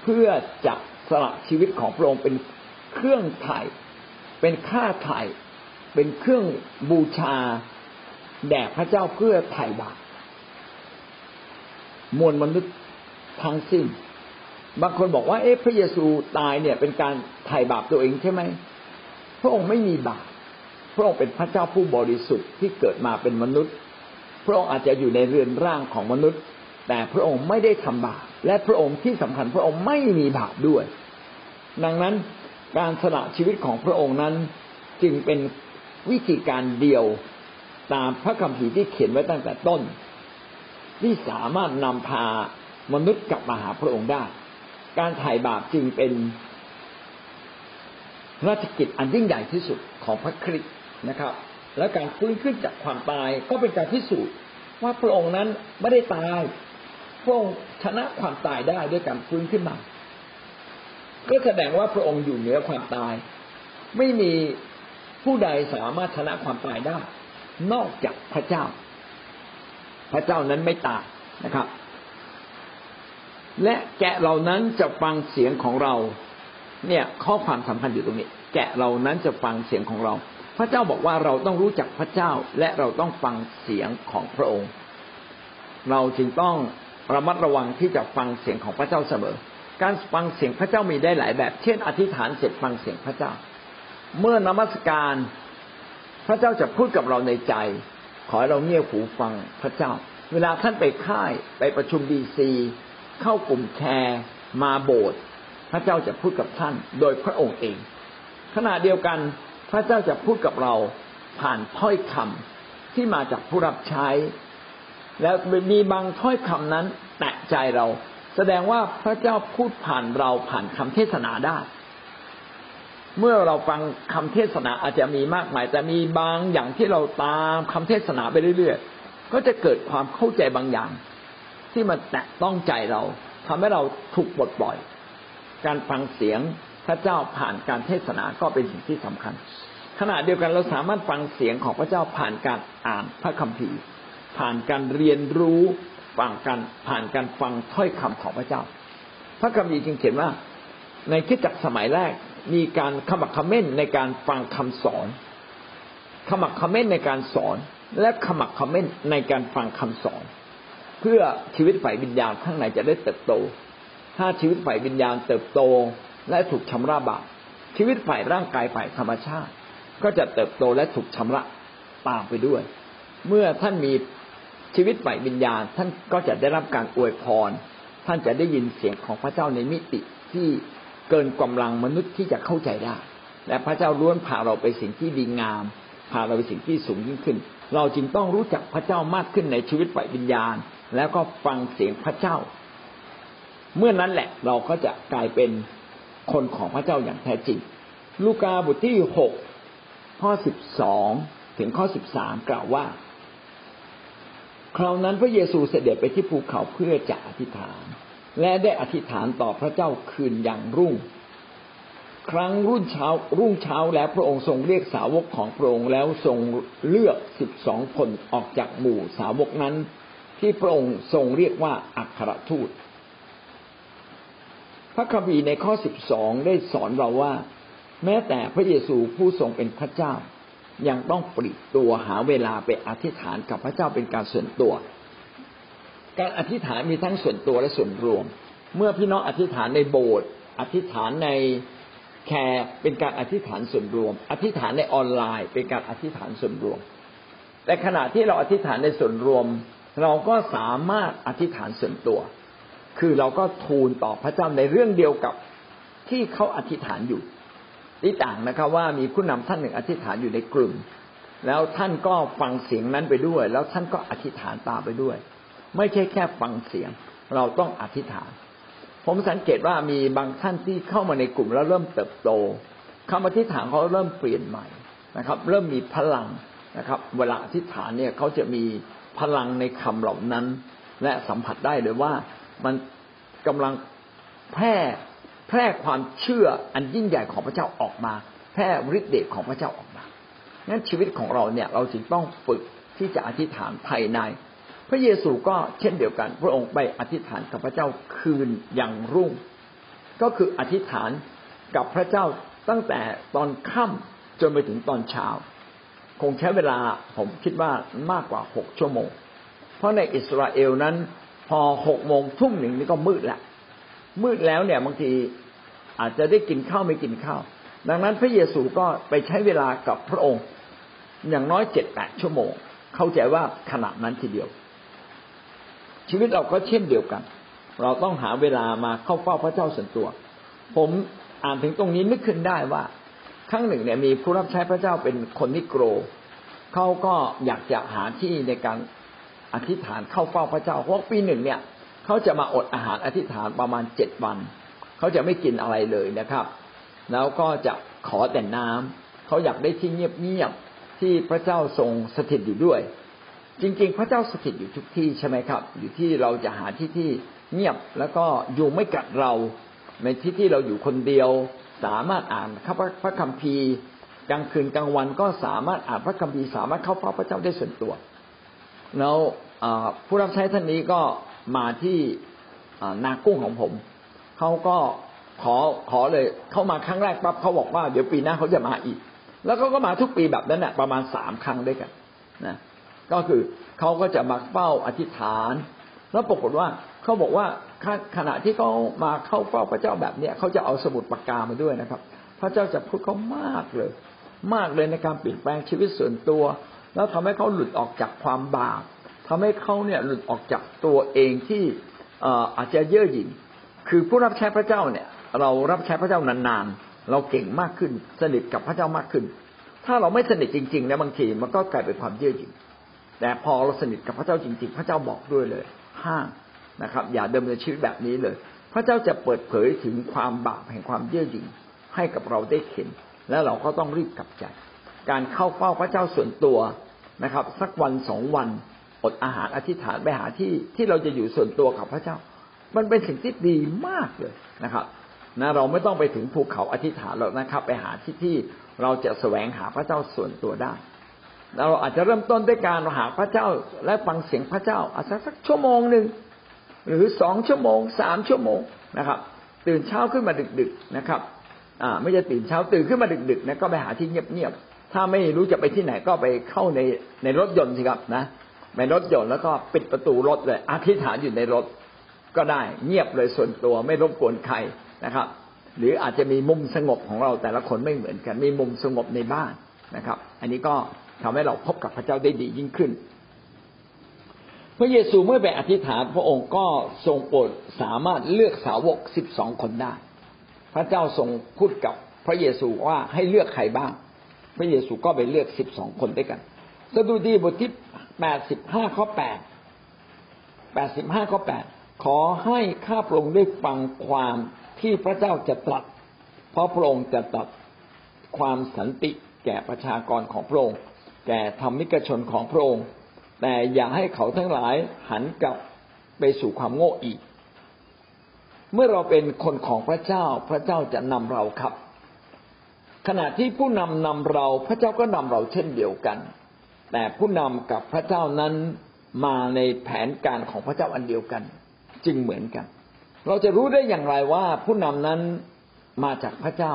เพื่อจะสละชีวิตของพระองค์เป็นเครื่องไถ่เป็นค่าไถ่เป็นเครื่องบูชาแด่พระเจ้าเพื่อไถ่บาปมวลมนุษย์ทั้งสิ้น บางคนบอกว่า เอ๊ะพระเยซูตายเนี่ยเป็นการไถ่บาปตัวเองใช่ไหมพระองค์ไม่มีบาป พระองค์เป็นพระเจ้าผู้บริสุทธิ์ที่เกิดมาเป็นมนุษย์ พระองค์อาจจะอยู่ในเรือนร่างของมนุษย์ แต่พระองค์ไม่ได้ทำบาปและพระองค์ที่สำคัญพระองค์ไม่มีบาปด้วย ดังนั้นการสละชีวิตของพระองค์นั้นจึงเป็นวิธีการเดียวตามพระคัมภีร์ที่เขียนไว้ตั้งแต่ต้น ที่สามารถนำพามนุษย์กลับมาหาพระองค์ได้ การไถ่บาปจึงเป็นราชกิจอันยิ่งใหญ่ที่สุดของพระคริสต์ นะครับ และการฟื้นขึ้นจากความตายก็เป็นการพิสูจน์ว่าพระองค์นั้นไม่ได้ตายพระองค์ชนะความตายได้ด้วยการฟื้นขึ้นมา ก็แสดงว่าพระองค์อยู่เหนือความตาย ไม่มีผู้ใดสามารถชนะความตายได้ นอกจากพระเจ้า พระเจ้านั้นไม่ตายนะครับ และแกะเหล่านั้นจะฟังเสียงของเรา เนี่ยข้อความสำคัญอยู่ตรงนี้ แกะเหล่านั้นจะฟังเสียงของเรา พระเจ้าบอกว่าเราต้องรู้จักพระเจ้าและเราต้องฟังเสียงของพระองค์ เราจึงต้องระมัดระวังที่จะฟังเสียงของพระเจ้าเสมอ การฟังเสียงพระเจ้ามีได้หลายแบบ เช่น อธิษฐานเสร็จฟังเสียงพระเจ้า เมื่อนมัสการ พระเจ้าจะพูดกับเราในใจ ขอให้เราเงี่ยหูฟังพระเจ้า เวลาท่านไปค่ายไปประชุมดีซีเข้ากลุ่มแคร์มาโบสถ์พระเจ้าจะพูดกับท่านโดยพระองค์เอง ขณะเดียวกัน ระเจ้าจะพูดกับเราผ่านถ้อยคำที่มาจากผู้รับใช้ แล้วมีบางถ้อยคำนั้นแตะใจเรา แสดงว่าพระเจ้าพูดผ่านเราผ่านคำเทศนาได้ เมื่อเราฟังคำเทศนาอาจจะมีมากมาย แต่มีบางอย่างที่เราตามคำเทศนาไปเรื่อยๆ ก็จะเกิดความเข้าใจบางอย่าง ที่มันแตะต้องใจเราทำให้เราถูกปลดปล่อย การฟังเสียงพระเจ้าผ่านการเทศนาก็เป็นสิ่งที่สำคัญ ขณะเดียวกันเราสามารถฟังเสียงของพระเจ้าผ่านการอ่านพระคัมภีร์ ผ่านการเรียนรู้ฟังกันผ่านการฟังถ้อยคำของพระเจ้า พระคัมภีร์จึงเขียนว่า ในคิดจักสมัยแรกมีการขมักขม้นในการฟังคำสอน ขมักขม้นในการสอน และขมักขม้นในการฟังคำสอน เพื่อชีวิตฝ่ายวิญญาณข้างในจะได้เติบโต ถ้าชีวิตฝ่ายวิญญาณเติบโตและถูกชำระบาปชีวิตฝ่ายร่างกายฝ่ายธรรมชาติ ก็จะเติบโตและถูกชำระตามไปด้วย เมื่อท่านมีชีวิตฝ่ายวิญญาณ ท่านก็จะได้รับการอวยพร ท่านจะได้ยินเสียงของพระเจ้าในมิติที่เกินกำลังมนุษย์ที่จะเข้าใจได้ และพระเจ้าล้วนพาเราไปสิ่งที่ดีงาม พาเราไปสิ่งที่สูงยิ่งขึ้น เราจึงต้องรู้จักพระเจ้ามากขึ้นในชีวิตฝ่ายวิญญาณ แล้วก็ฟังเสียงพระเจ้า เมื่อนั้นแหละเราก็จะกลายเป็นคนของพระเจ้าอย่างแท้จริง ลูกาบทที่หก ข้อสิบสองถึงข้อสิบสามกล่าวว่า คราวนั้นพระเยซูเสด็จไปที่ภูเขาเพื่อจะอธิษฐาน และได้อธิษฐานต่อพระเจ้าคืนอย่างรุ่ง ครั้งรุ่นเช้ารุ่งเช้าแล้วพระองค์ทรงเรียกสาวกของพระองค์แล้วทรงเลือกสิบสองคนออกจากหมู่สาวกนั้น ที่พระองค์ทรงเรียกว่าอัครทูตพระคัมภีร์ในข้อสิบสองได้สอนเราว่า แม้แต่พระเยซูผู้ทรงเป็นพระเจ้า ยังต้องปริตัวหาเวลาไปอธิษฐานกับพระเจ้าเป็นการส่วนตัว การอธิษฐานมีทั้งส่วนตัวและส่วนรวม เมื่อพี่น้องอธิษฐานในโบสถ์อธิษฐานในแคร์เป็นการอธิษฐานส่วนรวม อธิษฐานในออนไลน์ เป็นการอธิษฐานส่วนรวม แต่ขณะที่เราอธิษฐานในส่วนรวม เราก็สามารถอธิษฐานส่วนตัว คือเราก็ทูลต่อพระเจ้าในเรื่องเดียวกับที่เขาอธิษฐานอยู่ นี่ต่างนะครับว่ามีผู้นำท่านหนึ่งอธิษฐานอยู่ในกลุ่ม แล้วท่านก็ฟังเสียงนั้นไปด้วย แล้วท่านก็อธิษฐานตามไปด้วย ไม่ใช่แค่ฟังเสียง เราต้องอธิษฐาน ผมสังเกตว่ามีบางท่านที่เข้ามาในกลุ่มแล้วเริ่มเติบโตคำอธิษฐานเขาเริ่มเปลี่ยนใหม่นะครับ เริ่มมีพลังนะครับ เวลาอธิษฐานเนี่ยเขาจะมีพลังในคำเหล่านั้น และสัมผัสได้เลยว่ามันกำลังแพร่ แพร่ความเชื่ออันยิ่งใหญ่ของพระเจ้าออกมา แพร่ฤทธิ์เดชของพระเจ้าออกมางั้นชีวิตของเราเนี่ยเราจึงต้องฝึกที่จะอธิษฐานภายใน พระเยซูก็เช่นเดียวกัน พระองค์ไปอธิษฐานกับพระเจ้าคืนอย่างรุ่ง ก็คืออธิษฐานกับพระเจ้าตั้งแต่ตอนค่ำจนไปถึงตอนเช้า คงใช้เวลาผมคิดว่ามากกว่าหกชั่วโมง เพราะในอิสราเอลนั้น พอหกโมงทุ่มหนึ่งนี่ก็มืดแล้ว มืดแล้วเนี่ยบางทีอาจจะได้กินข้าวไม่กินข้าว ดังนั้นพระเยซูก็ไปใช้เวลากับพระองค์ อย่างน้อยเจ็ดแปดชั่วโมง เข้าใจว่าขนาดนั้นทีเดียว ชีวิตเราก็เช่นเดียวกัน เราต้องหาเวลามาเข้าเฝ้าพระเจ้าส่วนตัว ผมอ่านถึงตรงนี้นึกขึ้นได้ว่าครั้งหนึ่งเนี่ยมีผู้รับใช้พระเจ้าเป็นคนนิโกรเขาก็อยากจะหาที่ในการอธิษฐานเข้าเฝ้าพระเจ้าเพราะปีหนึ่งเนี่ย เขาจะมาอดอาหารอธิษฐานประมาณเจ็ดวัน เขาจะไม่กินอะไรเลยนะครับ แล้วก็จะขอแต่น้ำเขาอยากได้ที่เงียบๆที่พระเจ้าทรงสถิตอยู่ด้วย จริง ๆ พระเจ้าสถิตอยู่ทุกที่ใช่ไหมครับ อยู่ที่เราจะหาที่ที่เงียบแล้วก็อยู่ไม่กัดเราในที่ที่เราอยู่คนเดียว สามารถอ่านพระคัมภีร์กลางคืนกลางวันก็สามารถอ่านพระคัมภีร์สามารถเข้าเฝ้าพระเจ้าได้ส่วนตัว แล้วผู้รับใช้ท่านนี้ก็ มาที่นากุ้งของผมเขาก็ขอขอเลยเขามาครั้งแรกปั๊บเขาบอกว่าเดี๋ยวปีหน้าเขาจะมาอีก แล้วเขาก็มาทุกปีแบบนั้นแหละประมาณสามครั้งด้วยกันนะก็คือเขาก็จะมาเฝ้าอธิษฐาน แล้วปรากฏว่าเขาบอกว่าขณะที่เขามาเข้าเฝ้าพระเจ้าแบบเนี้ยเขาจะเอาสมุดปากกามาด้วยนะครับ พระเจ้าจะพูดเขามากเลย มากเลยในการเปลี่ยนแปลงชีวิตส่วนตัว แล้วทำให้เขาหลุดออกจากความบาป ทำให้เขาเนี่ยหลุดออกจากตัวเองที่อาจจะเย่อหยิ่งคือผู้รับใช้พระเจ้าเนี่ย เรารับใช้พระเจ้านานๆเราเก่งมากขึ้น สนิทกับพระเจ้ามากขึ้น ถ้าเราไม่สนิทจริงๆนะบางทีมันก็กลายเป็นความเย่อหยิ่งแต่พอเราสนิทกับพระเจ้าจริง ๆ พระเจ้าบอกด้วยเลย ห้ามนะครับ อย่าเดิมเนินชีวิตแบบนี้เลย พระเจ้าจะเปิดเผยถึงความบาปแห่งความเย่อหยิ่งให้กับเราได้เห็น แล้วเราก็ต้องรีบกลับใจ การเข้าเฝ้าพระเจ้าส่วนตัวนะครับ สักวันสองวัน อดอาหารอธิษฐานไปหาที่ที่เราจะอยู่ส่วนตัวกับพระเจ้า มันเป็นสิ่งที่ดีมากเลยนะครับนะเราไม่ต้องไปถึงภูเขาอธิษฐานหรอกนะครับ ไปหาที่ที่เราจะแสวงหาพระเจ้าส่วนตัวได้เราอาจจะเริ่มต้นด้วยการหาพระเจ้าและฟังเสียงพระเจ้า อาจจะสักชั่วโมงหนึ่งหรือสองชั่วโมงสามชั่วโมงนะครับ ตื่นเช้าขึ้นมาดึก ๆนะครับ อ่า ไม่จะตื่นเช้าตื่นขึ้นมาดึกๆนะก็ไปหาที่เงียบๆถ้าไม่รู้จะไปที่ไหนก็ไปเข้าในในรถยนต์สิครับนะ ในรถยนต์แล้วก็ปิดประตูรถเลยอธิษฐานอยู่ในรถก็ได้เงียบเลยส่วนตัวไม่รบกวนใครนะครับ หรืออาจจะมีมุมสงบของเราแต่ละคนไม่เหมือนกัน มีมุมสงบในบ้านนะครับ อันนี้ก็ทำให้เราพบกับพระเจ้าได้ดียิ่งขึ้น พระเยซูเมื่อไปอธิษฐานพระองค์ก็ทรงโปรดสามารถเลือกสาวกสิบสองคนได้ พระเจ้าทรงพูดกับพระเยซูว่าให้เลือกใครบ้าง พระเยซูก็ไปเลือกสิบสองคนด้วยกันสดุดีบทที่ แปดสิบห้าข้อแปดแปดสิบห้าข้อแปดขอให้ข้าพระองค์ได้ฟังความที่พระเจ้าจะตรัส เพราะพระองค์จะตรัสความสันติแก่ประชากรของพระองค์ แก่ธรรมิกชนของพระองค์ แต่อย่าให้เขาทั้งหลายหันกลับไปสู่ความโง่อีก เมื่อเราเป็นคนของพระเจ้า พระเจ้าจะนำเราครับ ขณะที่ผู้นำนำเรา พระเจ้าก็นำเราเช่นเดียวกัน แต่ผู้นำกับพระเจ้านั้นมาในแผนการของพระเจ้าอันเดียวกัน จึงเหมือนกัน เราจะรู้ได้อย่างไรว่าผู้นำนั้นมาจากพระเจ้า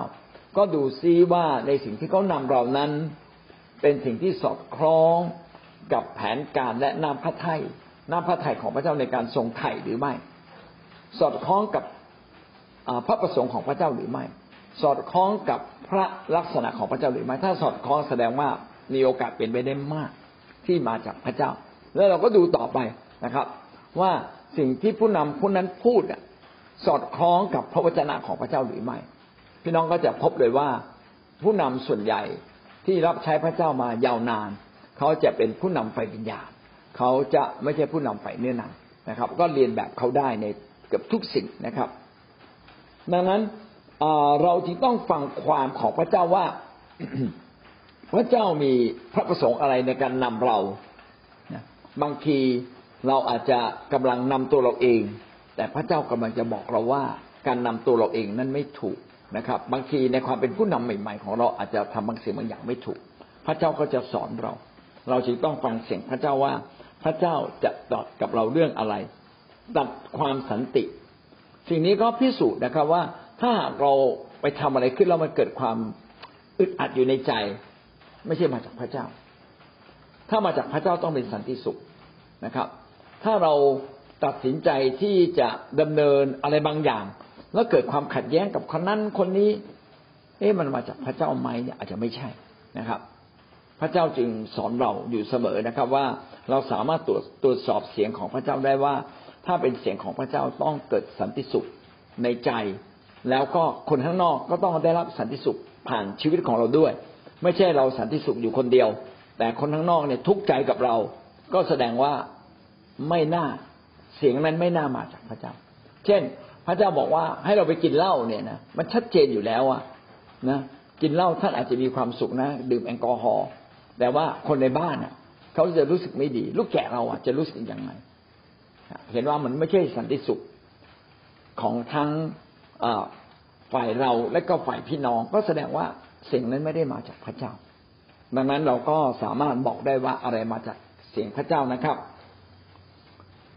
ก็ดูซิว่าในสิ่งที่เขานำเรานั้น เป็นสิ่งที่สอดคล้องกับแผนการและน้ำพระทัยน้ำพระทัยของพระเจ้าในการทรงไถ่หรือไม่ สอดคล้องกับพระประสงค์ของพระเจ้าหรือไม่ สอดคล้องกับพระลักษณะของพระเจ้าหรือไม่ ถ้าสอดคล้องแสดงว่า มีโอกาสเป็นไปได้มากที่มาจากพระเจ้า แล้วเราก็ดูต่อไปนะครับ ว่าสิ่งที่ผู้นำผู้นั้นพูดสอดคล้องกับพระวจนะของพระเจ้าหรือไม่ พี่น้องก็จะพบเลยว่าผู้นำส่วนใหญ่ที่รับใช้พระเจ้ามายาวนาน เขาจะเป็นผู้นำไฟวิญญาณเขาจะไม่ใช่ผู้นำไฟเนื้อหนังนะครับ ก็เรียนแบบเขาได้ในเกือบทุกสิ่งนะครับ ดังนั้นเราจึงต้องฟังความของพระเจ้าว่า พระเจ้ามีพระประสงค์อะไรในการนำเราบางทีเราอาจจะกำลังนำตัวเราเอง แต่พระเจ้ากำลังจะบอกเราว่า การนำตัวเราเองนั้นไม่ถูกนะครับ บางทีในความเป็นผู้นำใหม่ ๆ ของเราอาจจะทำบางสิ่งบางอย่างไม่ถูก พระเจ้าก็จะสอนเรา เราจึงต้องฟังเสียงพระเจ้าว่า พระเจ้าจะตรัสกับเราเรื่องอะไรตัดความสันติ สิ่งนี้ก็พิสูจน์นะครับว่าถ้าหากเราไปทำอะไรขึ้นแล้วมันเกิดความอึดอัดอยู่ในใจ ไม่ใช่มาจากพระเจ้า ถ้ามาจากพระเจ้าต้องเป็นสันติสุขนะครับ ถ้าเราตัดสินใจที่จะดำเนินอะไรบางอย่าง แล้วเกิดความขัดแย้งกับคนนั้นคนนี้ เอ๊ะมันมาจากพระเจ้าไหมเนี่ยอาจจะไม่ใช่นะครับ พระเจ้าจึงสอนเราอยู่เสมอนะครับ ว่าเราสามารถตรวจตรวจสอบเสียงของพระเจ้าได้ว่า ถ้าเป็นเสียงของพระเจ้าต้องเกิดสันติสุขในใจ แล้วก็คนข้างนอกก็ต้องได้รับสันติสุขผ่านชีวิตของเราด้วย ไม่ใช่เราสันติสุขอยู่คนเดียว แต่คนข้างนอกเนี่ยทุกข์ใจกับเรา ก็แสดงว่าไม่น่าเสียงนั้นไม่น่ามาจากพระเจ้า เช่น พระเจ้าบอกว่าให้เราไปกินเหล้าเนี่ยนะมันชัดเจนอยู่แล้วอะนะกินเหล้าท่านอาจจะมีความสุขนะ ดื่มแอลกอฮอล์แต่ว่าคนในบ้านอะ เขาจะรู้สึกไม่ดี ลูกแกะเราอะจะรู้สึกยังไงเห็นว่ามันไม่ใช่สันติสุขของทั้งฝ่ายเราและก็ฝ่ายพี่น้อง ก็แสดงว่า สิ่งนั้นไม่ได้มาจากพระเจ้า ดังนั้นเราก็สามารถบอกได้ว่าอะไรมาจากเสียงพระเจ้านะครับ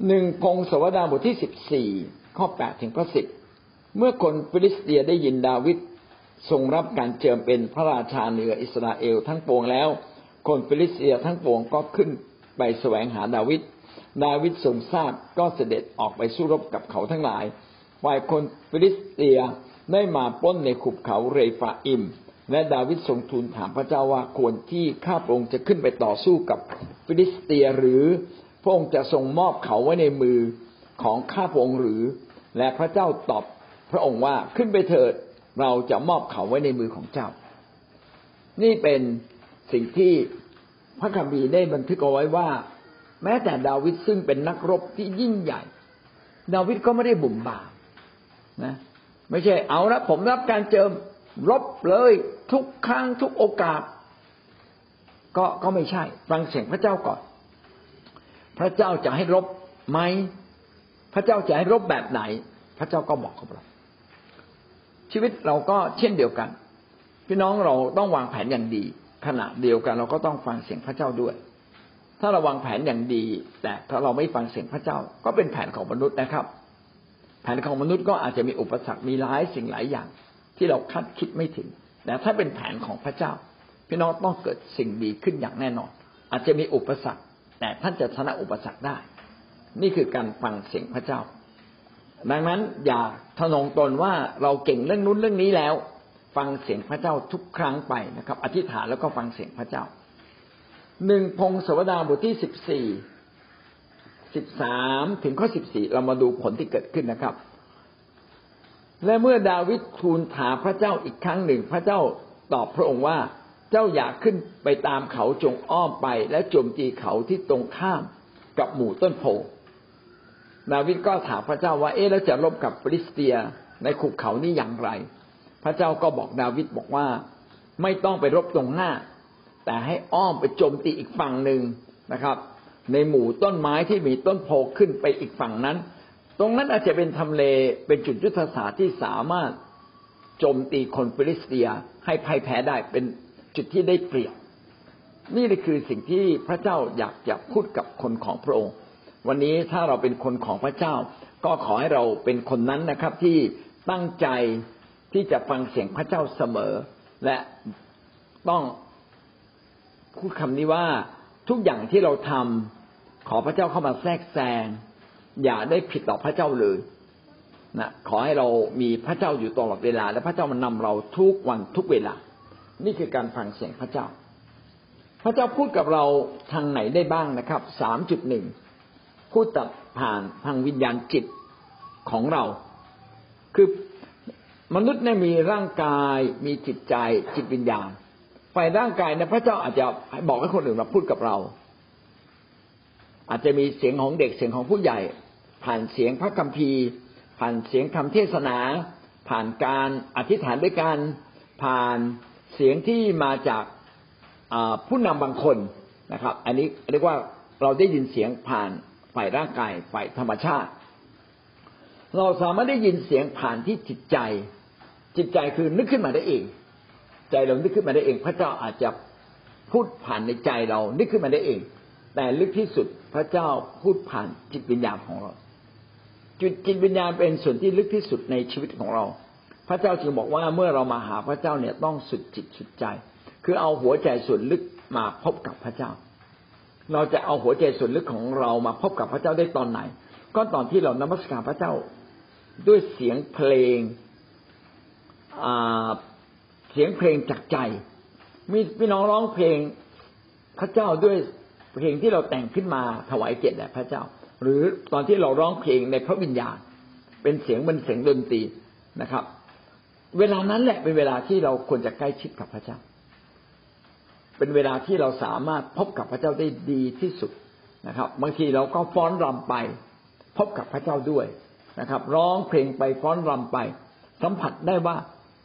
หนึ่งพงศวดาบทที่สิบสี่ข้อแปดถึงข้อสิบเมื่อคนฟิลิสเตียได้ยินดาวิดทรงรับการเจิมเป็นพระราชาเหนืออิสราเอลทั้งปวงแล้ว คนฟิลิสเตียทั้งปวงก็ขึ้นไปแสวงหาดาวิดดาวิดทรงทราบก็เสด็จออกไปสู้รบกับเขาทั้งหลายฝ่ายคนฟิลิสเตียได้มาปล้นในหุบเขาเรฟาอิม และดาวิดทรงทูลถามพระเจ้าว่าควรที่ข้าพระองค์จะขึ้นไปต่อสู้กับฟิลิสเตียหรือพระองค์จะทรงมอบเขาไว้ในมือของข้าพระองค์หรือ และพระเจ้าตอบพระองค์ว่าขึ้นไปเถิดเราจะมอบเขาไว้ในมือของเจ้า นี่เป็นสิ่งที่พระคัมภีร์ได้บันทึกเอาไว้ว่า แม้แต่ดาวิดซึ่งเป็นนักรบที่ยิ่งใหญ่ ดาวิดก็ไม่ได้บุ่มบ่ามนะ ไม่ใช่เอาละผมรับการเจิม รบเลยทุกครั้งทุกโอกาส ก็ก็ไม่ใช่ฟังเสียงพระเจ้าก่อน พระเจ้าจะให้รบไหมพระเจ้าจะให้รบแบบไหน พระเจ้าก็บอกกับเรา ชีวิตเราก็เช่นเดียวกัน พี่น้องเราต้องวางแผนอย่างดี ขณะเดียวกันเราก็ต้องฟังเสียงพระเจ้าด้วย ถ้าเราวางแผนอย่างดี แต่ถ้าเราไม่ฟังเสียงพระเจ้า ก็เป็นแผนของมนุษย์นะครับ แผนของมนุษย์ก็อาจจะมีอุปสรรคมีหลายสิ่งหลายอย่าง ที่เราคาดคิดไม่ถึงแต่ถ้าเป็นแผนของพระเจ้า พี่น้องต้องเกิดสิ่งดีขึ้นอย่างแน่นอน อาจจะมีอุปสรรค แต่ท่านจะชนะอุปสรรคได้ นี่คือการฟังเสียงพระเจ้า ดังนั้นอย่าทนงตนว่าเราเก่งเรื่องนู้นเรื่องนี้แล้ว ฟังเสียงพระเจ้าทุกครั้งไปนะครับ อธิษฐานแล้วก็ฟังเสียงพระเจ้าหนึ่งพงศวดาบทที่สิบสี่สิบสามถึงข้อสิบสี่เรามาดูผลที่เกิดขึ้นนะครับ และเมื่อดาวิดทูลถามพระเจ้าอีกครั้งหนึ่ง พระเจ้าตอบพระองค์ว่าเจ้าอยากขึ้นไปตามเขาจงอ้อมไป และโจมตีเขาที่ตรงข้ามกับหมู่ต้นโพดาวิดก็ถามพระเจ้าว่า เอ๊ะแล้วจะรบกับฟิลิสเตียในหุบเขานี้อย่างไร พระเจ้าก็บอกดาวิดบอกว่า ไม่ต้องไปรบตรงหน้า แต่ให้อ้อมไปโจมตีอีกฝั่งหนึ่งนะครับ ในหมู่ต้นไม้ที่มีต้นโพขึ้นไปอีกฝั่งนั้น ตรงนั้นอาจจะเป็นทำเลเป็นจุดยุทธศาสตร์ที่สามารถโจมตีคนฟิลิสเตียให้พ่ายแพ้ได้เป็นจุดที่ได้เปรียบนี่คือสิ่งที่พระเจ้าอยากจะพูดกับคนของพระองค์ วันนี้ถ้าเราเป็นคนของพระเจ้า ก็ขอให้เราเป็นคนนั้นนะครับ ที่ตั้งใจที่จะฟังเสียงพระเจ้าเสมอ และต้องพูดคำนี้ว่าทุกอย่างที่เราทำขอพระเจ้าเข้ามาแทรกแซง อย่าได้ผิดต่อพระเจ้าเลยนะขอให้เรามีพระเจ้าอยู่ตลอดเวลา และพระเจ้ามันนำเราทุกวันทุกเวลา นี่คือการฟังเสียงพระเจ้า พระเจ้าพูดกับเราทางไหนได้บ้างนะครับสามจุดหนึ่งพูดตัดผ่านทางวิญญาณจิตของเรา คือมนุษย์เนี่ยมีร่างกายมีจิตใจจิตวิญญาณฝ่ายร่างกายเนี่ยพระเจ้าอาจจะบอกให้คนอื่นมาพูดกับเรา อาจจะมีเสียงของเด็กเสียงของผู้ใหญ่ ผ่านเสียงพระคัมภีร์ ผ่านเสียงคำเทศนา ผ่านการอธิษฐานด้วยกัน ผ่านเสียงที่มาจากผู้นำบางคนนะครับ อันนี้เรียกว่าเราได้ยินเสียงผ่านฝ่ายร่างกายฝ่ายธรรมชาติ เราสามารถได้ยินเสียงผ่านที่จิตใจ จิตใจคือนึกขึ้นมาได้เอง ใจเรานึกขึ้นมาได้เอง พระเจ้าอาจจะพูดผ่านในใจเรานึกขึ้นมาได้เอง แต่ลึกที่สุดพระเจ้าพูดผ่านจิตวิญญาณของเรา จุดจิตวิญญาณเป็นส่วนที่ลึกที่สุดในชีวิตของเรา พระเจ้าจึงบอกว่าเมื่อเรามาหาพระเจ้าเนี่ยต้องสุดจิตสุดใจ คือเอาหัวใจส่วนลึกมาพบกับพระเจ้า เราจะเอาหัวใจส่วนลึกของเรามาพบกับพระเจ้าได้ตอนไหน ก็ตอนที่เรานมัสการพระเจ้าด้วยเสียงเพลงเสียงเพลงจากใจ มีพี่น้องร้องเพลงพระเจ้าด้วยเพลงที่เราแต่งขึ้นมาถวายเกียรติแด่พระเจ้า หรือตอนที่เราร้องเพลงในพระวิญญาณ เป็นเสียงเป็นเสียงดนตรีนะครับ เวลานั้นแหละเป็นเวลาที่เราควรจะใกล้ชิดกับพระเจ้า เป็นเวลาที่เราสามารถพบกับพระเจ้าได้ดีที่สุดนะครับ บางทีเราก็ฟ้อนรำไป พบกับพระเจ้าด้วยนะครับ ร้องเพลงไปฟ้อนรำไป สัมผัสได้ว่า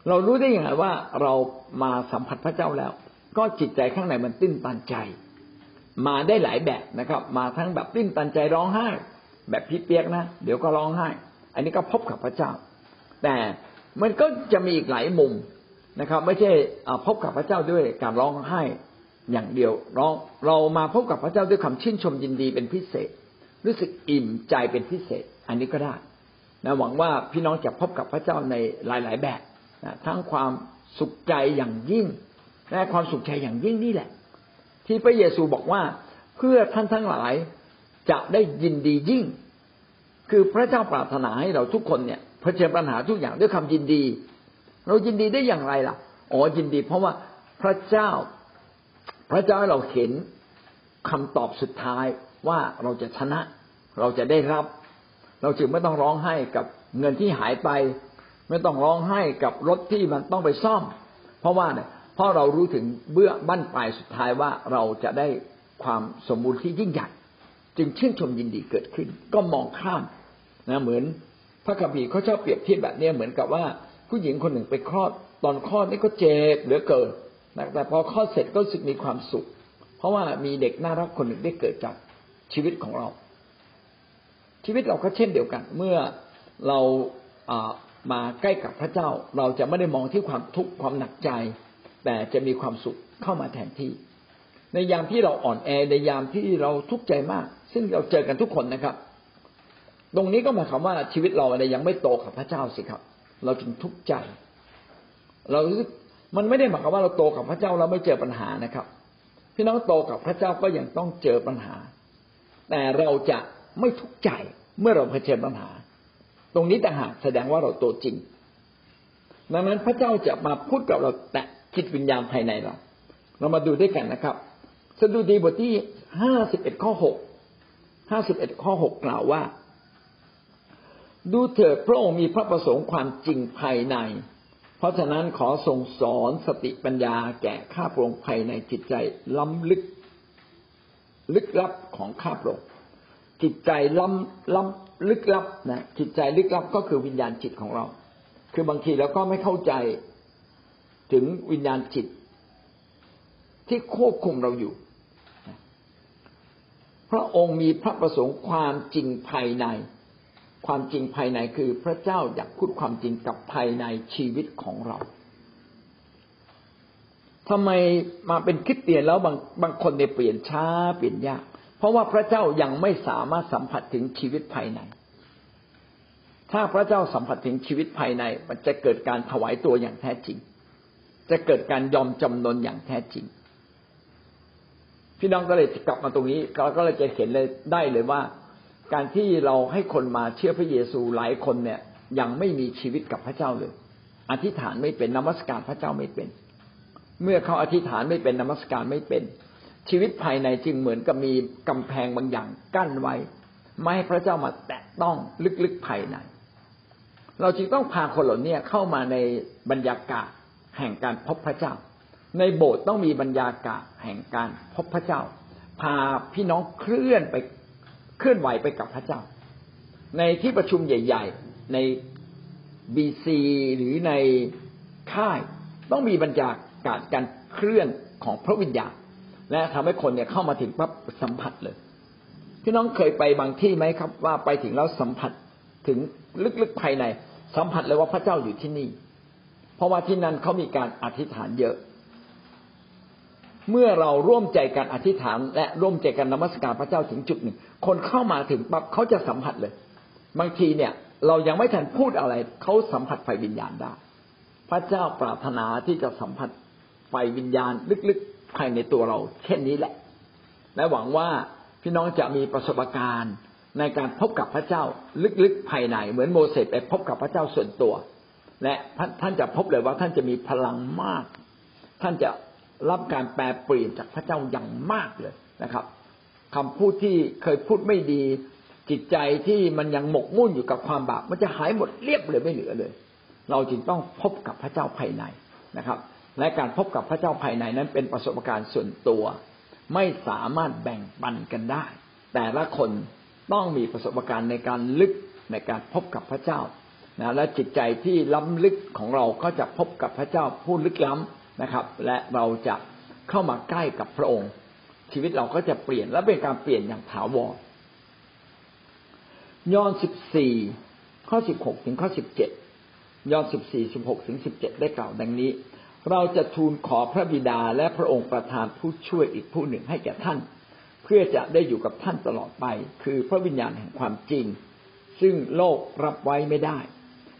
เรารู้ได้อยังไงว่าเรามาสัมผัสพระเจ้าแล้ว ก็จิตใจข้างในมันตื้นตันใจ มาได้หลายแบบนะครับ มาทั้งแบบตื้นตันใจร้องไห้ แบบพี่เปียกนะ เดี๋ยวก็ร้องไห้ อันนี้ก็พบกับพระเจ้า แต่มันก็จะมีอีกหลายมุมนะครับ ไม่ใช่พบกับพระเจ้าด้วยการร้องไห้อย่างเดียวเราเรามาพบกับพระเจ้าด้วยคำชื่นชมยินดีเป็นพิเศษ รู้สึกอิ่มใจเป็นพิเศษ อันนี้ก็ได้นะหวังว่าพี่น้องจะพบกับพระเจ้าในหลาย ๆ แบบนะทั้งความสุขใจอย่างยิ่งและความสุขใจอย่างยิ่งนี่แหละ ที่พระเยซูบอกว่าเพื่อท่านทั้งหลายจะได้ยินดียิ่ง คือพระเจ้าปรารถนาให้เราทุกคนเนี่ยเผชิญปัญหาทุกอย่างด้วยคำยินดี เรายินดีได้อย่างไรล่ะอ๋อยินดี เพราะว่าพระเจ้า พระเจ้าให้เราเห็นคำตอบสุดท้ายว่าเราจะชนะ เราจะได้รับ เราจึงไม่ต้องร้องไห้กับเงินที่หายไป ไม่ต้องร้องไห้กับรถที่มันต้องไปซ่อม เพราะว่าเนี่ย เพราะเรารู้ถึงเบื้อบั้นปลายสุดท้ายว่าเราจะได้ความสมบูรณ์ที่ยิ่งใหญ่จึงชื่นชมยินดีเกิดขึ้น ก็มองข้ามนะเหมือนพระคัมภีร์เขาชอบเปรียบเทียบแบบนี้เหมือนกับว่า ผู้หญิงคนหนึ่งไปคลอดตอนคลอดนี่ก็เจ็บเหลือเกินแต่พอคลอดเสร็จก็รู้สึกมีความสุข เพราะว่ามีเด็กน่ารักคนหนึ่งได้เกิดจากชีวิตของเรา ชีวิตเราก็เช่นเดียวกัน เมื่อเรามาใกล้กับพระเจ้า เราจะไม่ได้มองที่ความทุกข์ความหนักใจ แต่จะมีความสุขเข้ามาแทนที่ ในยามที่เราอ่อนแอในยามที่เราทุกข์ใจมาก ซึ่งเราเจอกันทุกคนนะครับ ตรงนี้ก็หมายความว่าชีวิตเราอะไรยังไม่โตกับพระเจ้าสิครับ เราจึงทุกข์ใจ เรามันไม่ได้หมายความว่าเราโตกับพระเจ้าเราไม่เจอปัญหานะครับพี่น้องโตกับพระเจ้าก็ยังต้องเจอปัญหา แต่เราจะไม่ทุกข์ใจเมื่อเราเผชิญปัญหา ตรงนี้ต่างหากแสดงว่าเราโตจริงดังนั้นพระเจ้าจะมาพูดกับเราแตะ จิตวิญญาณภายในเรา เรามาดูด้วยกันนะครับสดุดีบทที่ห้าสิบเอ็ดข้อหกห้าสิบเอ็ดข้อหกกล่าวว่า ดูเถิดพระองค์มีพระประสงค์ความจริงภายใน เพราะฉะนั้นขอทรงสอนสติปัญญาแก่ข้าพระองค์ภายในจิตใจล้ำลึก ลึกลับของข้าพระองค์จิตใจล้ำล้ำลึกลับนะจิตใจลึกลับก็คือวิญญาณจิตของเรา คือบางทีเราก็ไม่เข้าใจ ถึงวิญญาณจิต ที่ควบคุมเราอยู่ พระองค์มีพระประสงค์ความจริงภายใน ความจริงภายในคือพระเจ้าอยากพูดความจริงกับภายในชีวิตของเราทำไมมาเป็นคิดเตียนแล้วบางบางคนเนี่ยเปลี่ยนช้าเปลี่ยนยาก เพราะว่าพระเจ้ายังไม่สามารถสัมผัสถึงชีวิตภายใน ถ้าพระเจ้าสัมผัสถึงชีวิตภายใน มันจะเกิดการถวายตัวอย่างแท้จริง จะเกิดการยอมจำนนอย่างแท้จริง พี่น้องก็เลยกลับมาตรงนี้เราก็เลยจะเห็นเลยได้เลยว่า การที่เราให้คนมาเชื่อพระเยซูหลายคนเนี่ย ยังไม่มีชีวิตกับพระเจ้าเลย อธิษฐานไม่เป็นนมัสการพระเจ้าไม่เป็น เมื่อเขาอธิษฐานไม่เป็นนมัสการไม่เป็น ชีวิตภายในจึงเหมือนกับมีกำแพงบางอย่างกั้นไว้ ไม่ให้พระเจ้ามาแตะต้องลึกๆภายในเราจึงต้องพาคนเหล่านี้เข้ามาในบรรยากาศ แห่งการพบพระเจ้า ในโบสถ์ต้องมีบรรยากาศแห่งการพบพระเจ้า พาพี่น้องเคลื่อนไปเคลื่อนไหวไปกับพระเจ้า ในที่ประชุมใหญ่ ๆ ในบีซีหรือในค่ายต้องมีบรรยากาศการเคลื่อนของพระวิญญาณและทำให้คนเนี่ยเข้ามาถึงปั๊บสัมผัสเลยพี่น้องเคยไปบางที่ไหมครับ ว่าไปถึงแล้วสัมผัสถึงลึกๆภายใน สัมผัสเลยว่าพระเจ้าอยู่ที่นี่ เพราะว่าที่นั่นเขามีการอธิษฐานเยอะ เมื่อเราร่วมใจกันอธิษฐานและร่วมใจกันนมัสการพระเจ้าถึงจุดหนึ่ง คนเข้ามาถึงปั๊บเขาจะสัมผัสเลย บางทีเนี่ย เรายังไม่ทันพูดอะไรเขาสัมผัสไฟวิญญาณได้ พระเจ้าปรารถนาที่จะสัมผัสไฟวิญญาณลึกๆภายในตัวเรา เช่นนี้แหละ และหวังว่าพี่น้องจะมีประสบการณ์ในการพบกับพระเจ้าลึกๆภายในเหมือนโมเสสไปพบกับพระเจ้าส่วนตัว และท่านจะพบเลยว่าท่านจะมีพลังมาก ท่านจะรับการแปลเปลี่ยนจากพระเจ้าอย่างมากเลยนะครับคำพูดที่เคยพูดไม่ดี จิตใจที่มันยังหมกมุ่นอยู่กับความบาปมันจะหายหมดเรียบเลยไม่เหลือเลย เราจึงต้องพบกับพระเจ้าภายในนะครับ และการพบกับพระเจ้าภายในนั้นเป็นประสบการณ์ส่วนตัว ไม่สามารถแบ่งปันกันได้ แต่ละคนต้องมีประสบการณ์ในการลึกในการพบกับพระเจ้า นะและจิตใจที่ล้ำลึกของเราก็จะพบกับพระเจ้าผู้ลึกล้ำนะครับ และเราจะเข้ามาใกล้กับพระองค์ ชีวิตเราก็จะเปลี่ยนและเป็นการเปลี่ยนอย่างถาวรยอห์นสิบสี่ข้อสิบหกถึงข้อสิบเจ็ดยอห์นสิบสี่สิบหกถึงสิบเจ็ดได้กล่าวดังนี้ เราจะทูลขอพระบิดาและพระองค์ประทานผู้ช่วยอีกผู้หนึ่งให้แก่ท่าน เพื่อจะได้อยู่กับท่านตลอดไป คือพระวิญญาณแห่งความจริง ซึ่งโลกรับไว้ไม่ได้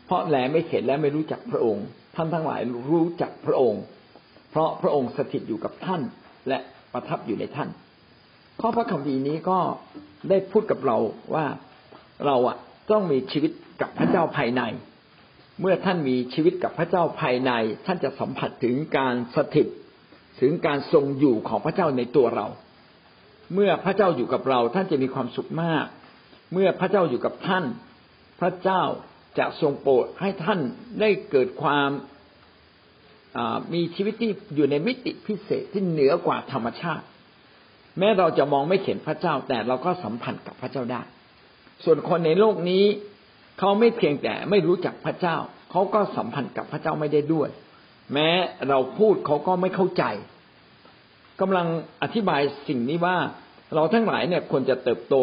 เพราะแลไม่เห็นและไม่รู้จักพระองค์ ท่านทั้งหลายรู้จักพระองค์ เพราะพระองค์สถิตอยู่กับท่านและประทับอยู่ในท่าน ข้อพระคำดีนี้ก็ได้พูดกับเราว่าเราอะต้องมีชีวิตกับพระเจ้าภายใน เมื่อท่านมีชีวิตกับพระเจ้าภายใน ท่านจะสัมผัสถึงการสถิตถึงการทรงอยู่ของพระเจ้าในตัวเรา เมื่อพระเจ้าอยู่กับเราท่านจะมีความสุขมาก เมื่อพระเจ้าอยู่กับท่าน พระเจ้า จะทรงโปรดให้ท่านได้เกิดความมีชีวิตที่อยู่ในมิติพิเศษที่เหนือกว่าธรรมชาติ แม้เราจะมองไม่เห็นพระเจ้าแต่เราก็สัมพันธ์กับพระเจ้าได้ ส่วนคนในโลกนี้เขาไม่เพียงแต่ไม่รู้จักพระเจ้า เขาก็สัมพันธ์กับพระเจ้าไม่ได้ด้วย แม้เราพูดเขาก็ไม่เข้าใจกำลังอธิบายสิ่งนี้ว่าเราทั้งหลายเนี่ยควรจะเติบโต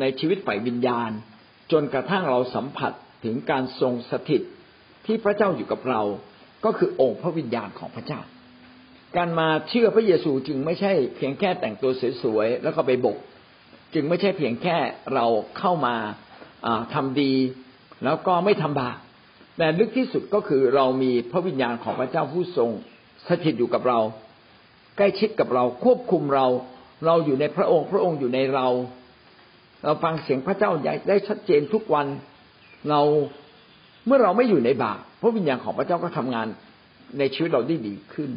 ในชีวิตฝ่ายวิญญาณ จนกระทั่งเราสัมผัส ถึงการทรงสถิตที่พระเจ้าอยู่กับเรา ก็คือองค์พระวิญญาณของพระเจ้า การมาเชื่อพระเยซูจึงไม่ใช่เพียงแค่แต่งตัวสวยๆแล้วก็ไปบก จึงไม่ใช่เพียงแค่เราเข้ามาทำดี แล้วก็ไม่ทำบาปแต่ลึกที่สุดก็คือเรามีพระวิญญาณของพระเจ้าผู้ทรงสถิตอยู่กับเรา ใกล้ชิดกับเราควบคุมเรา เราอยู่ในพระองค์ พระองค์อยู่ในเรา เราฟังเสียงพระเจ้าได้ชัดเจนทุกวัน เราเมื่อเราไม่อยู่ในบาปพระวิญญาณของพระเจ้าก็ทำงานในชีวิตเราได้ดีขึ้น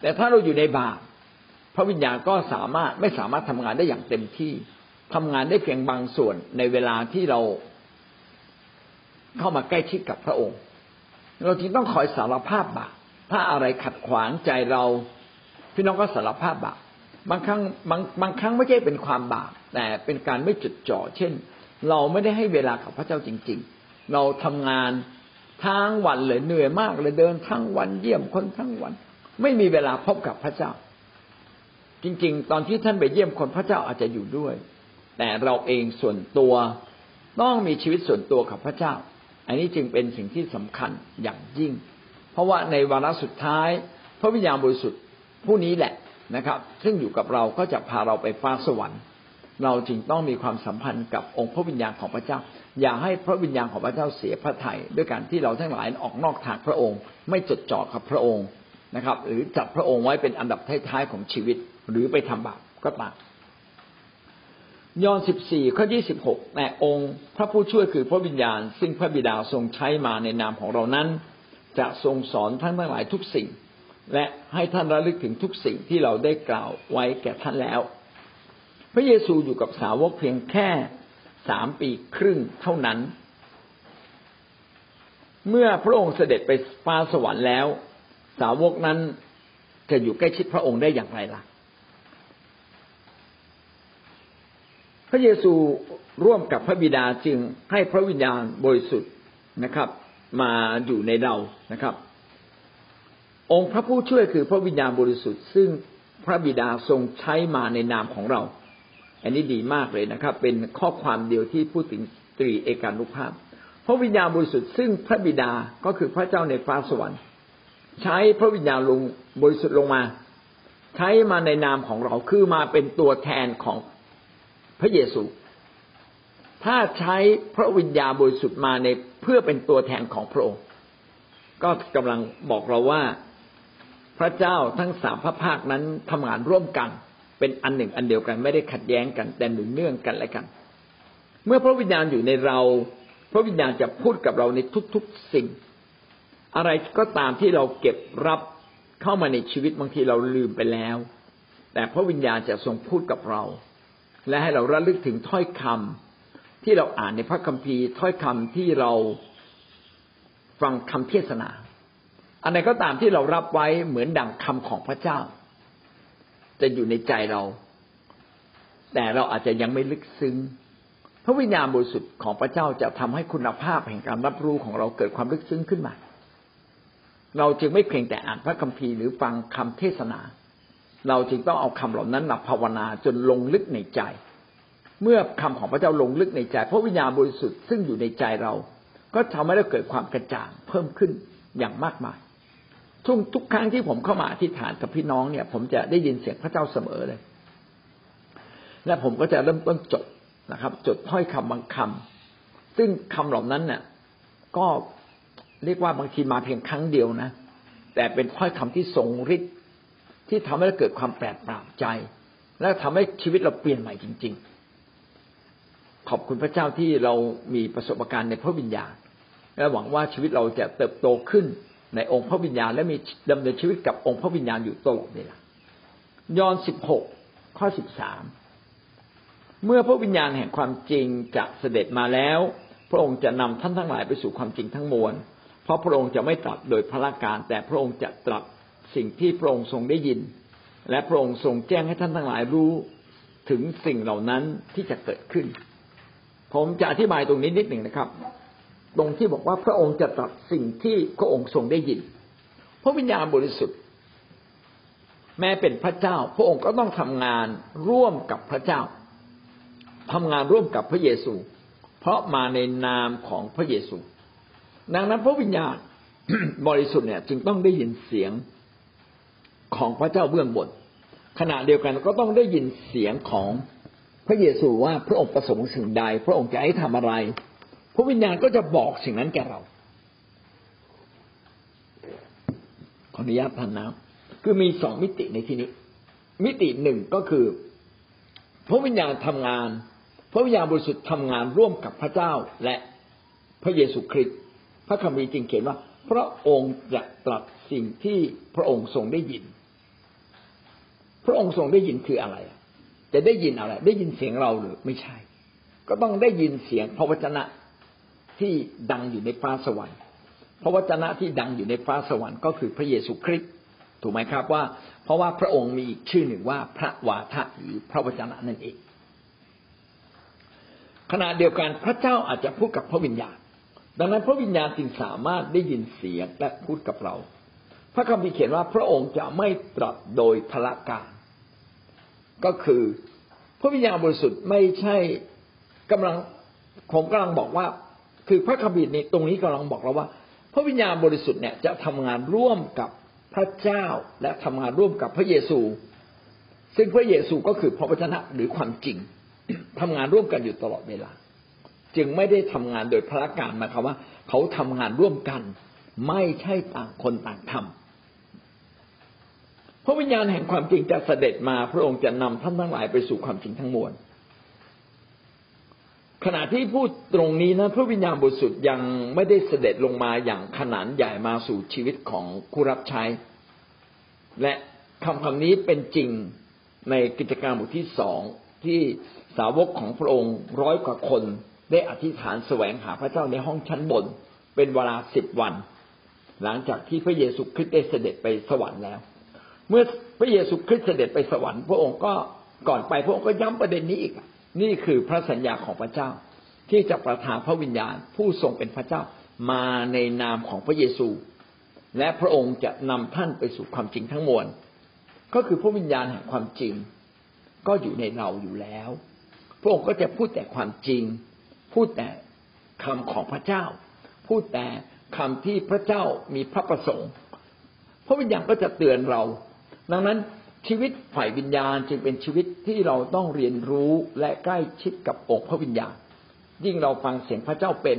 แต่ถ้าเราอยู่ในบาปพระวิญญาณก็สามารถไม่สามารถทำงานได้อย่างเต็มที่ทำงานได้เพียงบางส่วนในเวลาที่เราเข้ามาใกล้ชิดกับพระองค์ เราจึงต้องคอยสารภาพบาปถ้าอะไรขัดขวางใจเรา พี่น้องก็สารภาพบาปบางครั้งบางบางครั้งไม่ใช่เป็นความบาปแต่เป็นการไม่จดจ่อ เช่น เราไม่ได้ให้เวลากับพระเจ้าจริง ๆ เราทำงานทั้งวันเลยเหนื่อยมากเลยเดินทั้งวันเยี่ยมคนทั้งวัน ไม่มีเวลาพบกับพระเจ้า จริง ๆ ตอนที่ท่านไปเยี่ยมคนพระเจ้าอาจจะอยู่ด้วย แต่เราเองส่วนตัวต้องมีชีวิตส่วนตัวกับพระเจ้า อันนี้จึงเป็นสิ่งที่สำคัญอย่างยิ่ง เพราะว่าในวาระสุดท้าย พระวิญญาณบริสุทธิ์ผู้นี้แหละนะครับ ซึ่งอยู่กับเราก็จะพาเราไปฟ้าสวรรค์ เราจึงต้องมีความสัมพันธ์กับองค์พระวิญญาณของพระเจ้า อย่าให้พระวิญญาณของพระเจ้าเสียพระทัยด้วยการที่เราทั้งหลายออกนอกทางพระองค์ ไม่จดจ่อกับพระองค์นะครับ หรือจัดพระองค์ไว้เป็นอันดับท้ายๆของชีวิต หรือไปทำบาปก็ตามยอห์นสิบสี่ข้อยี่สิบหกแต่องค์พระผู้ช่วยคือพระวิญญาณ ซึ่งพระบิดาทรงใช้มาในนามของเรานั้น จะทรงสอนทั้งทั้งหลายทุกสิ่ง และให้ท่านระลึกถึงทุกสิ่งที่เราได้กล่าวไว้แก่ท่านแล้ว ระเยซูอยู่กับสาวกเพียงแค่สามปีครึ่งเท่านั้น เมื่อพระองค์เสด็จไปฟ้าสวรรค์แล้ว สาวกนั้นจะอยู่ใกล้ชิดพระองค์ได้อย่างไรล่ะ พระเยซูร่วมกับพระบิดาจึงให้พระวิญญาณบริสุทธิ์นะครับ มาอยู่ในเรานะครับ องค์พระผู้ช่วยคือพระวิญญาณบริสุทธิ์ ซึ่งพระบิดาทรงใช้มาในนามของเรา อันนี้ดีมากเลยนะครับ เป็นข้อความเดียวที่พูดถึงตรีเอกานุภาพ พระวิญญาณบริสุทธิ์ซึ่งพระบิดาก็คือพระเจ้าในฟ้าสวรรค์ ใช้พระวิญญาณลงบริสุทธิ์ลงมา ใช้มาในนามของเราคือมาเป็นตัวแทนของพระเยซู ถ้าใช้พระวิญญาณบริสุทธิ์มาในเพื่อเป็นตัวแทนของพระองค์ ก็กำลังบอกเราว่าพระเจ้าทั้งสามพระภาคนั้นทำงานร่วมกัน เป็นอันหนึ่งอันเดียวกันไม่ได้ขัดแย้งกัน แต่หนุนเนื่องกันและกัน เมื่อพระวิญญาณอยู่ในเรา พระวิญญาณจะพูดกับเราในทุกๆสิ่ง อะไรก็ตามที่เราเก็บรับเข้ามาในชีวิตบางทีเราลืมไปแล้ว แต่พระวิญญาณจะทรงพูดกับเรา และให้เราระลึกถึงถ้อยคำที่เราอ่านในพระคัมภีร์ ถ้อยคำที่เราฟังคำเทศนาอันไหนก็ตามที่เรารับไว้เหมือนดังคำของพระเจ้า จะอยู่ในใจเรา แต่เราอาจจะยังไม่ลึกซึ้ง พระวิญญาณบริสุทธิ์ของพระเจ้าจะทำให้คุณภาพแห่งการรับรู้ของเราเกิดความลึกซึ้งขึ้นมา เราจึงไม่เพียงแต่อ่านพระคัมภีร์หรือฟังคำเทศนา เราจึงต้องเอาคำเหล่านั้นมาภาวนาจนลงลึกในใจ เมื่อคำของพระเจ้าลงลึกในใจ พระวิญญาณบริสุทธิ์ซึ่งอยู่ในใจเรา ก็ทำให้เราเกิดความกระจ่างเพิ่มขึ้นอย่างมากมาย ทุกทุกครั้งที่ผมเข้ามาอธิษฐานกับพี่น้องเนี่ย ผมจะได้ยินเสียงพระเจ้าเสมอเลย และผมก็จะเริ่มต้นจดนะครับ จดถ้อยคำบางคำซึ่งคำเหล่านั้นเนี่ยก็เรียกว่าบางทีมาเพียงครั้งเดียวนะ แต่เป็นถ้อยคำที่ทรงฤทธิ์ที่ทำให้เราเกิดความแปลกปราดใจ และทำให้ชีวิตเราเปลี่ยนใหม่จริง ๆ ขอบคุณพระเจ้าที่เรามีประสบการณ์ในพระวิญญาณและหวังว่าชีวิตเราจะเติบโตขึ้น ในองค์พระวิญญาณและมีดำเนินชีวิตกับองค์พระวิญญาณอยู่ตลอดเวลายอห์นสิบหกข้อสิบสามเมื่อพระวิญญาณแห่งความจริงจะเสด็จมาแล้ว พระองค์จะนำท่านทั้งหลายไปสู่ความจริงทั้งมวล เพราะพระองค์จะไม่ตรัสโดยพระการ แต่พระองค์จะตรัสสิ่งที่พระองค์ทรงได้ยิน และพระองค์ทรงแจ้งให้ท่านทั้งหลายรู้ถึงสิ่งเหล่านั้นที่จะเกิดขึ้น ผมจะอธิบายตรงนี้นิดหนึ่งนะครับ ตรงที่บอกว่าพระองค์จะตรัสสิ่งที่พระองค์ทรงได้ยิน พระวิญญาณบริสุทธิ์ แม้เป็นพระเจ้า พระองค์ก็ต้องทำงานร่วมกับพระเจ้าทำงานร่วมกับพระเยซู เพราะมาในนามของพระเยซู ดังนั้นพระวิญญาณบริสุทธิ์เนี่ยจึงต้องได้ยินเสียงของพระเจ้าเบื้องบน ขณะเดียวกันก็ต้องได้ยินเสียงของพระเยซูว่าพระองค์ประสงค์สิ่งใด พระองค์จะให้ทำอะไร พระวิญญาณก็จะบอกสิ่งนั้นแก่เราขออนุญาตท่านนะคือมีสองมิติในที่นี้ มิติหนึ่งก็คือ พระวิญญาณทำงาน พระวิญญาณบริสุทธิ์ทำงานร่วมกับพระเจ้าและพระเยซูคริสต์พระคัมภีร์จึงเขียนว่า พระองค์จะตรัสสิ่งที่พระองค์ทรงได้ยิน พระองค์ทรงได้ยินคืออะไร จะได้ยินอะไร ได้ยินเสียงเราหรือไม่ใช่ ก็ต้องได้ยินเสียงพระวจนะ ที่ดังอยู่ในฟ้าสวรรค์พระวจนะที่ดังอยู่ในฟ้าสวรรค์ก็คือพระเยซูคริสต์ถูกไหมครับว่า เพราะว่าพระองค์มีอีกชื่อหนึ่งว่าพระวาทะหรือพระวจนะนั่นเองขณะเดียวกันพระเจ้าอาจจะพูดกับพระวิญญาณ ดังนั้นพระวิญญาณจึงสามารถได้ยินเสียงและพูดกับเรา พระคัมภีร์เขียนว่าพระองค์จะไม่ตรัสโดยพละการ ก็คือพระวิญญาณบริสุทธิ์ไม่ใช่กำลังผมกำลังบอกว่า คือพระคัมภีร์ในตรงนี้กำลังบอกเราว่า พระวิญญาณบริสุทธิ์เนี่ยจะทำงานร่วมกับพระเจ้าและทำงานร่วมกับพระเยซู ซึ่งพระเยซูก็คือพระวจนะหรือความจริงทำงานร่วมกันอยู่ตลอดเวลา จึงไม่ได้ทำงานโดยพระการมาคำว่า เขาทำงานร่วมกัน ไม่ใช่ต่างคนต่างทำพระวิญญาณแห่งความจริงจะเสด็จมาพระองค์จะนำท่านทั้งหลายไปสู่ความจริงทั้งมวล ขณะที่พูดตรงนี้นะพระวิญญาณบริสุทธิ์ยังไม่ได้เสด็จลงมาอย่างขนานใหญ่มาสู่ชีวิตของผู้รับใช้ และคำคำนี้เป็นจริงในกิจการบทที่สองที่สาวกของพระองค์ร้อยกว่าคนได้อธิษฐานแสวงหาพระเจ้าในห้องชั้นบน เป็นเวลาสิบวัน หลังจากที่พระเยซูคริสต์ได้เสด็จไปสวรรค์แล้ว เมื่อพระเยซูคริสต์เสด็จไปสวรรค์ พระองค์ก็ก่อนไปพระองค์ก็ย้ำประเด็นนี้อีก นี่คือพระสัญญาของพระเจ้า ที่จะประทานพระวิญญาณผู้ทรงเป็นพระเจ้ามาในนามของพระเยซู และพระองค์จะนำท่านไปสู่ความจริงทั้งมวล ก็คือพระวิญญาณแห่งความจริง ก็อยู่ในเราอยู่แล้ว พระองค์ก็จะพูดแต่ความจริง พูดแต่คำของพระเจ้า พูดแต่คำที่พระเจ้ามีพระประสงค์ พระวิญญาณก็จะเตือนเรา ดังนั้น ชีวิตฝ่ายวิญญาณจึงเป็นชีวิตที่เราต้องเรียนรู้และใกล้ชิดกับองค์พระวิญญาณ ยิ่งเราฟังเสียงพระเจ้าเป็น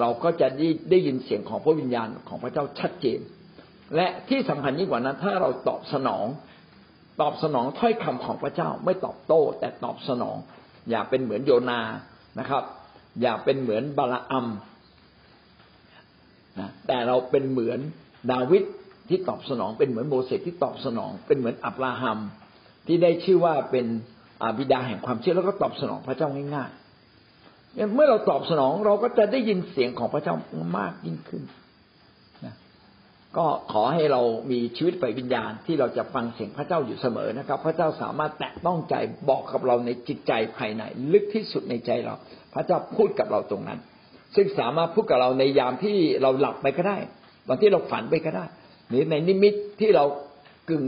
เราก็จะได้ได้ยินเสียงของพระวิญญาณของพระเจ้าชัดเจน และที่สำคัญยิ่งกว่านั้น ถ้าเราตอบสนอง ตอบสนองถ้อยคำของพระเจ้าไม่ตอบโต้ แต่ตอบสนอง อย่าเป็นเหมือนโยนานะครับ อย่าเป็นเหมือนบาลอัมนะแต่เราเป็นเหมือนดาวิด ที่ตอบสนองเป็นเหมือนโมเสสที่ตอบสนอง เป็นเหมือนอับราฮัมที่ได้ชื่อว่าเป็นบิดาแห่งความเชื่อแล้วก็ตอบสนองพระเจ้าง่ายๆเมื่อเราตอบสนองเราก็จะได้ยินเสียงของพระเจ้ามากยิ่งขึ้นนะก็ขอให้เรามีชีวิตไปวิญญาณที่เราจะฟังเสียงพระเจ้าอยู่เสมอนะครับ พระเจ้าสามารถแตะต้องใจบอกกับเราในจิตใจภายใน ลึกที่สุดในใจเรา พระเจ้าพูดกับเราตรงนั้น ซึ่งสามารถพูดกับเราในยามที่เราหลับไปก็ได้ตอนที่เราฝันไปก็ได้ หรือในนิมิตที่เรากึ่ง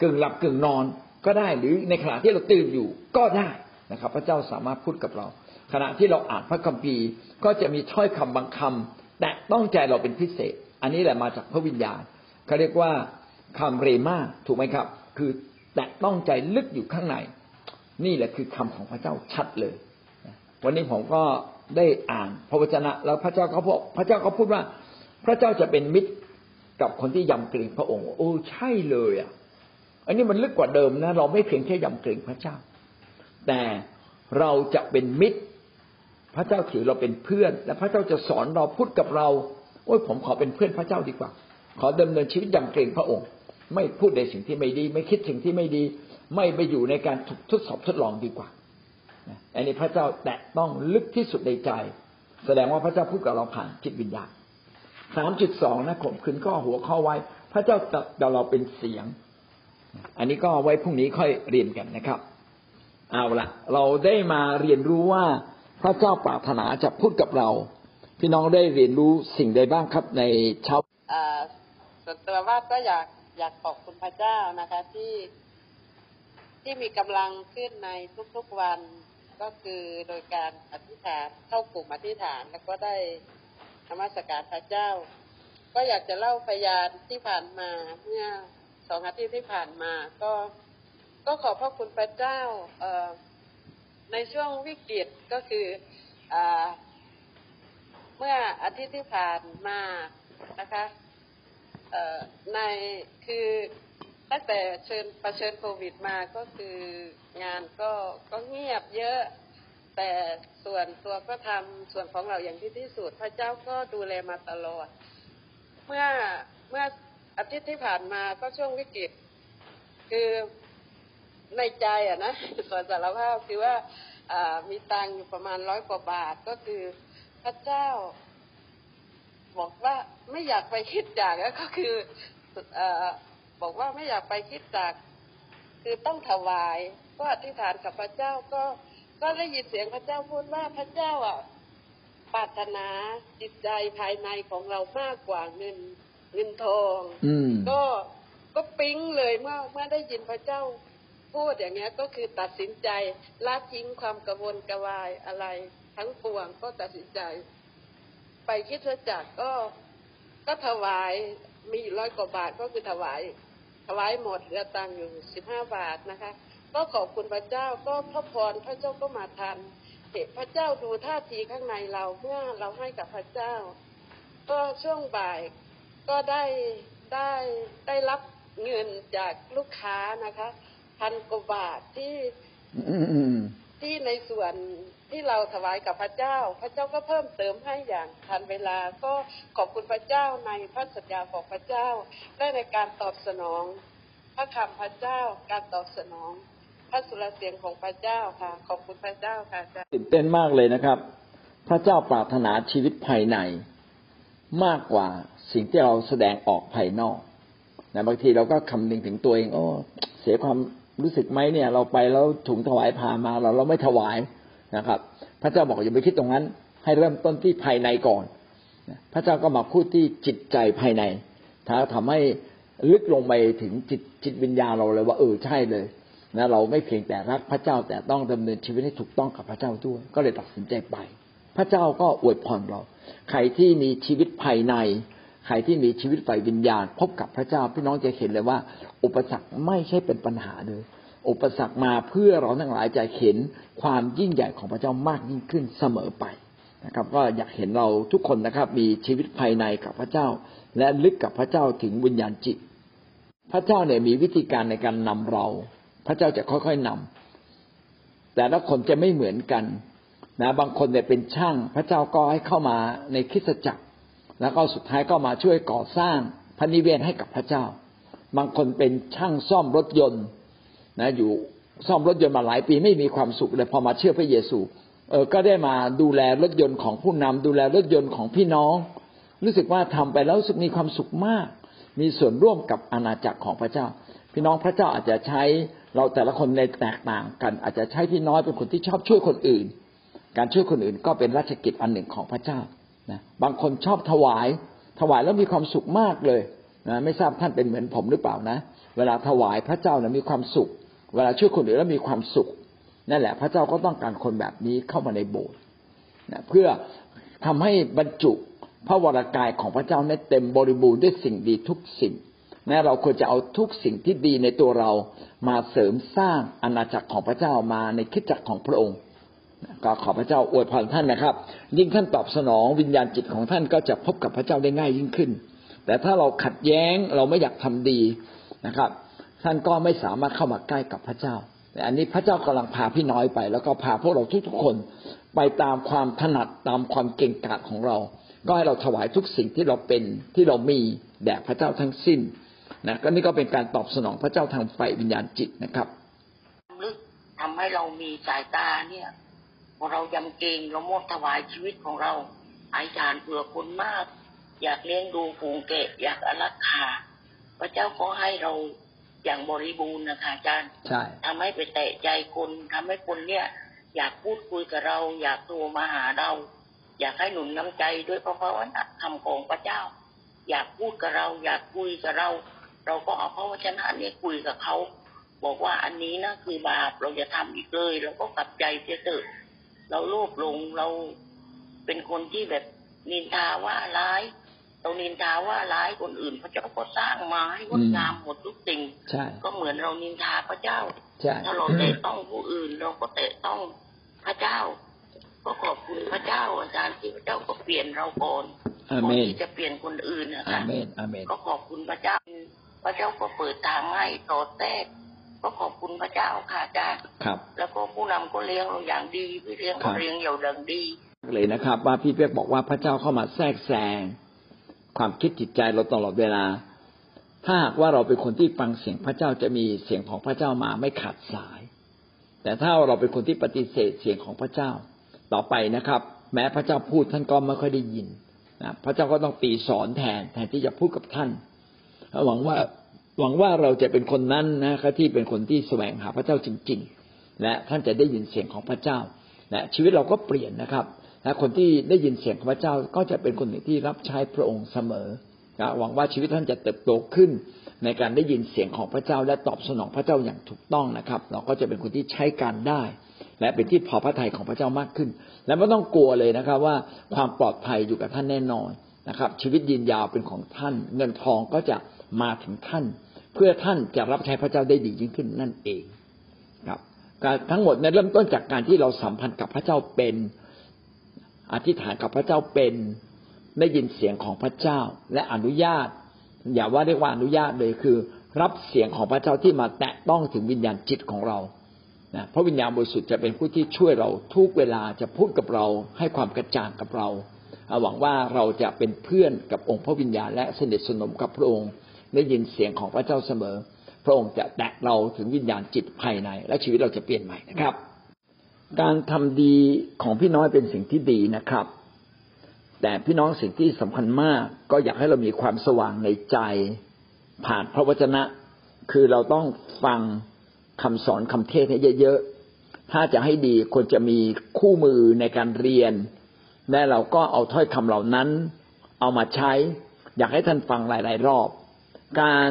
กึ่งหลับกึ่งนอนก็ได้หรือในขณะที่เราตื่นอยู่ก็ได้นะครับ พระเจ้าสามารถพูดกับเรา ขณะที่เราอ่านพระคัมภีร์ก็จะมีถ้อยคำบางคำแต่ต้องใจเราเป็นพิเศษ อันนี้แหละมาจากพระวิญญาณเขาเรียกว่าคำเรมาถูกไหมครับ คือแต่ต้องใจลึกอยู่ข้างใน นี่แหละคือคำของพระเจ้าชัดเลย วันนี้ผมก็ได้อ่านพระวจนะ แล้วพระเจ้าก็พูดพระเจ้าก็พูดว่า พระเจ้าจะเป็นมิตร กับคนที่ยำเกรงพระองค์ โอ้ใช่เลยอะ อันนี้มันลึกกว่าเดิมนะ เราไม่เพียงแค่ยำเกรงพระเจ้า แต่เราจะเป็นมิตร พระเจ้าถือเราเป็นเพื่อน และพระเจ้าจะสอนเราพูดกับเรา โอ้ยผมขอเป็นเพื่อนพระเจ้าดีกว่า ขอดำเนินชีวิตยำเกรงพระองค์ ไม่พูดในสิ่งที่ไม่ดี ไม่คิดสิ่งที่ไม่ดี ไม่ไปอยู่ในการทดสอบทดลองดีกว่าอันนี้พระเจ้าแตะต้องลึกที่สุดในใจ แสดงว่าพระเจ้าพูดกับเราผ่านจิตวิญญาณ สามจุดสองนะผมขึ้นข้อหัวข้อไว้ พระเจ้าตัดเราเป็นเสียง อันนี้ก็ไว้พรุ่งนี้ค่อยเรียนกันนะครับ เอาละเราได้มาเรียนรู้ว่าพระเจ้าปรารถนาจะพูดกับเรา พี่น้องได้เรียนรู้สิ่งใดบ้างครับในเช้าส่วนตัวว่าก็อยากอยากขอบคุณพระเจ้านะคะ ที่ที่มีกำลังขึ้นในทุกๆวันก็คือโดยการอธิษฐานเข้ากลุ่มอธิษฐานแล้วก็ได้ ธรรมสการพระเจ้า ก็อยากจะเล่าพยานที่ผ่านมาเมื่อสองอาทิตย์ที่ผ่านมา ก็ก็ขอพระคุณพระเจ้าเอในช่วงวิกฤตก็คืออเมื่ออาทิตย์ที่ผ่านมานะคะในคือตั้งแต่เชิญประเชิญโควิดมาก็คืองานก็ก็เงียบเยอะ แต่ส่วนตัวก็ทำส่วนของเราอย่างที่ที่สุดพระเจ้าก็ดูแลมาตลอด เมื่อเมื่ออาทิตย์ที่ผ่านมาก็ช่วงวิกฤต คือในใจอะนะส่วนสารภาพคือว่ามีตังอยู่ประมาณร้อยกว่าบาทก็คือพระเจ้า บอกว่าไม่อยากไปคิดจากก็คืออบอกว่าไม่อยากไปคิดจาก คือต้องถวาย ก็อธิษฐานกับพระเจ้าก็ ก็ได้ยินเสียงพระเจ้าพูดว่าพระเจ้าอะปรารถนาจิตใจภายในของเรามากกว่าเงินเงินทองก็ก็ปิ๊งเลยเมื่อเมื่อได้ยินพระเจ้าพูดอย่างเงี้ยก็คือตัดสินใจละทิ้งความกระวนกระวายอะไร ทั้งปวงก็ตัดสินใจ ไปคิดจักก็ก็ถวายมีร้อยกว่าบาทก็คือถวาย ถวายหมดเหลือตังอยู่สิบห้าบาทนะคะ ก็ขอบคุณพระเจ้าก็พระพรพระเจ้าก็มาทันเหตุพระเจ้าดูท่าทีข้างในเราเมื่อเราให้กับพระเจ้า ก็ช่วงบ่ายก็ได้ได้ได้รับเงินจากลูกค้านะคะ พันกว่าบาทที่ที่ในส่วนที่เราถวายกับพระเจ้า พระเจ้าก็เพิ่มเติมให้อย่างทันเวลา ก็ขอบคุณพระเจ้าในพระสัญญาของพระเจ้า และในการตอบสนอง พระคำพระเจ้าการตอบสนอง พระสุรเสียงของพระเจ้าค่ะ ขอบคุณพระเจ้าค่ะตื่นเต้นมากเลยนะครับ พระเจ้าปรารถนาชีวิตภายในมากกว่าสิ่งที่เราแสดงออกภายนอกนะบางทีเราก็คำนึงถึงตัวเองโอ้เสียความรู้สึกไหมเนี่ย เราไปแล้วถุงถวายผ่ามาเราเราไม่ถวายนะครับ พระเจ้าบอกอย่าไปคิดตรงนั้น ให้เริ่มต้นที่ภายในก่อน พระเจ้าก็มาพูดที่จิตใจภายในถ้าทำให้ลึกลงไปถึงจิตจิตวิญญาณเราเลยว่าเออใช่เลย นะเราไม่เพียงแต่รักพระเจ้าแต่ต้องดำเนินชีวิตให้ถูกต้องกับพระเจ้าด้วย ก็เลยตัดสินใจไป พระเจ้าก็อวยพรเรา ใครที่มีชีวิตภายใน ใครที่มีชีวิตฝ่ายวิญญาณ พบกับพระเจ้าพี่น้องจะเห็นเลยว่า อุปสรรคไม่ใช่เป็นปัญหาเลย อุปสรรคมาเพื่อเราทั้งหลายจะเห็นความยิ่งใหญ่ของพระเจ้ามากยิ่งขึ้นเสมอไปนะครับ ก็อยากเห็นเราทุกคนนะครับ มีชีวิตภายในกับพระเจ้า และลึกกับพระเจ้าถึงวิญญาณจิต พระเจ้าเนี่ยมีวิธีการในการนำเรา พระเจ้าจะค่อยๆนำแต่ละคนจะไม่เหมือนกันนะบางคนเนี่ยเป็นช่าง พระเจ้าก็ให้เข้ามาในคริสตจักร แล้วก็สุดท้ายก็มาช่วยก่อสร้างพระนิเวศให้กับพระเจ้า บางคนเป็นช่างซ่อมรถยนต์นะอยู่ซ่อมรถยนต์มาหลายปีไม่มีความสุขเลยพอมาเชื่อพระเยซูเออก็ได้มาดูแลรถยนต์ของผู้นำดูแลรถยนต์ของพี่น้อง รู้สึกว่าทำไปแล้วรู้สึกมีความสุขมาก มีส่วนร่วมกับอาณาจักรของพระเจ้า พี่น้องพระเจ้าอาจจะใช้เราแต่ละคนในแตกต่างกัน อาจจะใช้พี่น้อยเป็นคนที่ชอบช่วยคนอื่น การช่วยคนอื่นก็เป็นราชกิจอันหนึ่งของพระเจ้านะบางคนชอบถวาย ถวายแล้วมีความสุขมากเลยนะไม่ทราบท่านเป็นเหมือนผมหรือเปล่านะ เวลาถวายพระเจ้านะมีความสุข เวลาช่วยคนอื่นแล้วมีความสุขนั่นแหละ พระเจ้าก็ต้องการคนแบบนี้เข้ามาในโบสถ์นะเพื่อทำให้บรรจุพระวรากายของพระเจ้าในเต็มบริบูรณ์ด้วยสิ่งดีทุกสิ่ง นะเราควรจะเอาทุกสิ่งที่ดีในตัวเรามาเสริมสร้างอาณาจักรของพระเจ้ามาในคิดจักรของพระองค์ก็ขอพระเจ้าอวยพรท่านนะครับ ยิ่งท่านตอบสนองวิญญาณจิตของท่านก็จะพบกับพระเจ้าได้ง่ายยิ่งขึ้น แต่ถ้าเราขัดแย้งเราไม่อยากทำดีนะครับ ท่านก็ไม่สามารถเข้ามาใกล้กับพระเจ้าแต่อันนี้พระเจ้ากำลังพาพี่น้อยไป แล้วก็พาพวกเราทุกๆคนไปตามความถนัดตามความเก่งกาจของเรา ก็ให้เราถวายทุกสิ่งที่เราเป็นที่เรามีแด่พระเจ้าทั้งสิ้น นะก็นี่ก็เป็นการตอบสนองพระเจ้าทางฝ่ายวิญญาณจิตนะครับลึกทำให้เรามีสายตาเนี่ยพอเรายำเกรงเรามอบถวายชีวิตของเราอายทานเผื่อคนมาก อยากเลี้ยงดูฝูงแกะอยากอารักขาพระเจ้าก็ให้เราอย่างบริบูรณ์นะคะอาจารย์ใช่ทำให้ไปแตะใจคนทำให้คนเนี่ย อยากพูดคุยกับเรา อยากโทรมาหาเรา อยากให้หนุนน้ำใจด้วยพระพระวจนะคำของพระเจ้า อยากพูดกับเรา อยากคุยกับเรา เราก็เอาพระวจนะนี้คุยกับเขาบอกว่าอันนี้นะคือบาปเราจะทำอีกเลยเราก็กลับใจเสียเถอะเราโลภลงเราเป็นคนที่แบบนินทาว่าร้ายเรานินทาว่าร้ายคนอื่น พระเจ้าก็สร้างมาให้งดงามหมดทุกสิ่งใช่ก็เหมือนเรานินทาพระเจ้าใช่ถ้าเราเตะต้องผู้อื่น เราก็เตะต้องพระเจ้า ก็ขอบคุณพระเจ้าอาจารย์ที่พระเจ้าก็เปลี่ยนเราก่อนอาก่อนเมนที่จะเปลี่ยนคนอื่นนะอาคะเมนอาเมนก็ขอบคุณพระเจ้า พระเจ้าก็เปิดทางให้ต่อแทรกก็ขอบคุณพระเจ้าค่ะอาจารย์ครับ แล้วก็ผู้นำก็เลี้ยงเราอย่างดีพี่เลี้ยงครัก็บเลี้ยงอย่างดังดีเลยนะครับ ว่าพี่เปียกบอกว่าพระเจ้าเข้ามาแทรกแซงความคิดจิตใจเราตลอดเวลา ถ้าหากว่าเราเป็นคนที่ฟังเสียงพระเจ้าจะมีเสียงของพระเจ้ามาไม่ขาดสาย แต่ถ้าเราเป็นคนที่ปฏิเสธเสียงของพระเจ้า ต่อไปนะครับ แม้พระเจ้าพูดท่านก็ไม่ค่อยได้ยินนะพระเจ้าก็ต้องตีสอนแทนแทนที่จะพูดกับท่าน หวังว่าหวังว่าเราจะเป็นคนนั้นนะครับที่เป็นคนที่แสวงหาพระเจ้าจริง ๆ และท่านจะได้ยินเสียงของพระเจ้าและชีวิตเราก็เปลี่ยนนะครับและคนที่ได้ยินเสียงของพระเจ้าก็จะเป็นคนหนึ่งที่รับใช้พระองค์เสมอหวังว่าชีวิตท่านจะเติบโตขึ้น ในการได้ยินเสียงของพระเจ้า และตอบสนองพระเจ้าอย่างถูกต้องนะครับ เราก็จะเป็นคนที่ใช้การได้ และเป็นที่พอพระทัยของพระเจ้ามากขึ้น และไม่ต้องกลัวเลยนะครับ ว่าความปลอดภัยอยู่กับท่านแน่นอนนะครับ ชีวิตยืนยาวเป็นของท่าน เงินทองก็จะ มาถึงท่าน เพื่อท่านจะรับใช้พระเจ้าได้ดียิ่งขึ้นนั่นเองครับการทั้งหมดเนี่ยเริ่มต้นจากการที่เราสัมพันธ์กับพระเจ้าเป็นอธิษฐานกับพระเจ้าเป็นได้ยินเสียงของพระเจ้าและอนุญาต อย่าว่าเรียกว่าอนุญาตเลยคือ รับเสียงของพระเจ้าที่มาแตะต้องถึงวิญญาณจิตของเรานะพระวิญญาณบริสุทธิ์จะเป็นผู้ที่ช่วยเราทุกเวลาจะพูดกับเรา ให้ความกระจ่างกับเราหวังว่าเราจะเป็นเพื่อนกับองค์พระวิญญาณและสนิทสนมกับพระองค์ ได้ยินเสียงของพระเจ้าเสมอ พระองค์จะแตะเราถึงวิญญาณจิตภายใน และชีวิตเราจะเปลี่ยนใหม่นะครับ การทำดีของพี่น้อยเป็นสิ่งที่ดีนะครับ แต่พี่น้องสิ่งที่สำคัญมากก็อยากให้เรามีความสว่างในใจ ผ่านพระวจนะ คือเราต้องฟังคำสอนคำเทศให้เยอะๆถ้าจะให้ดีควรจะมีคู่มือในการเรียนและเราก็เอาถ้อยคำเหล่านั้น เอามาใช้ อยากให้ท่านฟังหลาย ๆ รอบ การ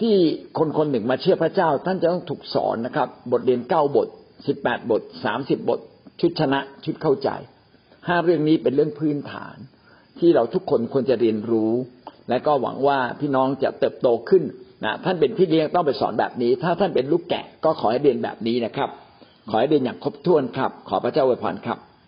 ที่คนคนหนึ่งมาเชื่อพระเจ้า ท่านจะต้องถูกสอนนะครับ บทเรียนเก้าบทสิบแปดบทสามสิบบท ชุดชนะชุดเข้าใจห้าเรื่องนี้เป็นเรื่องพื้นฐาน ที่เราทุกคนควรจะเรียนรู้ และก็หวังว่าพี่น้องจะเติบโตขึ้นนะท่านเป็นพี่เลี้ยงต้องไปสอนแบบนี้ ถ้าท่านเป็นลูกแกะก็ขอให้เรียนแบบนี้นะครับ ขอให้เรียนอย่างครบถ้วนครับ ขอพระเจ้าอวยพรครับ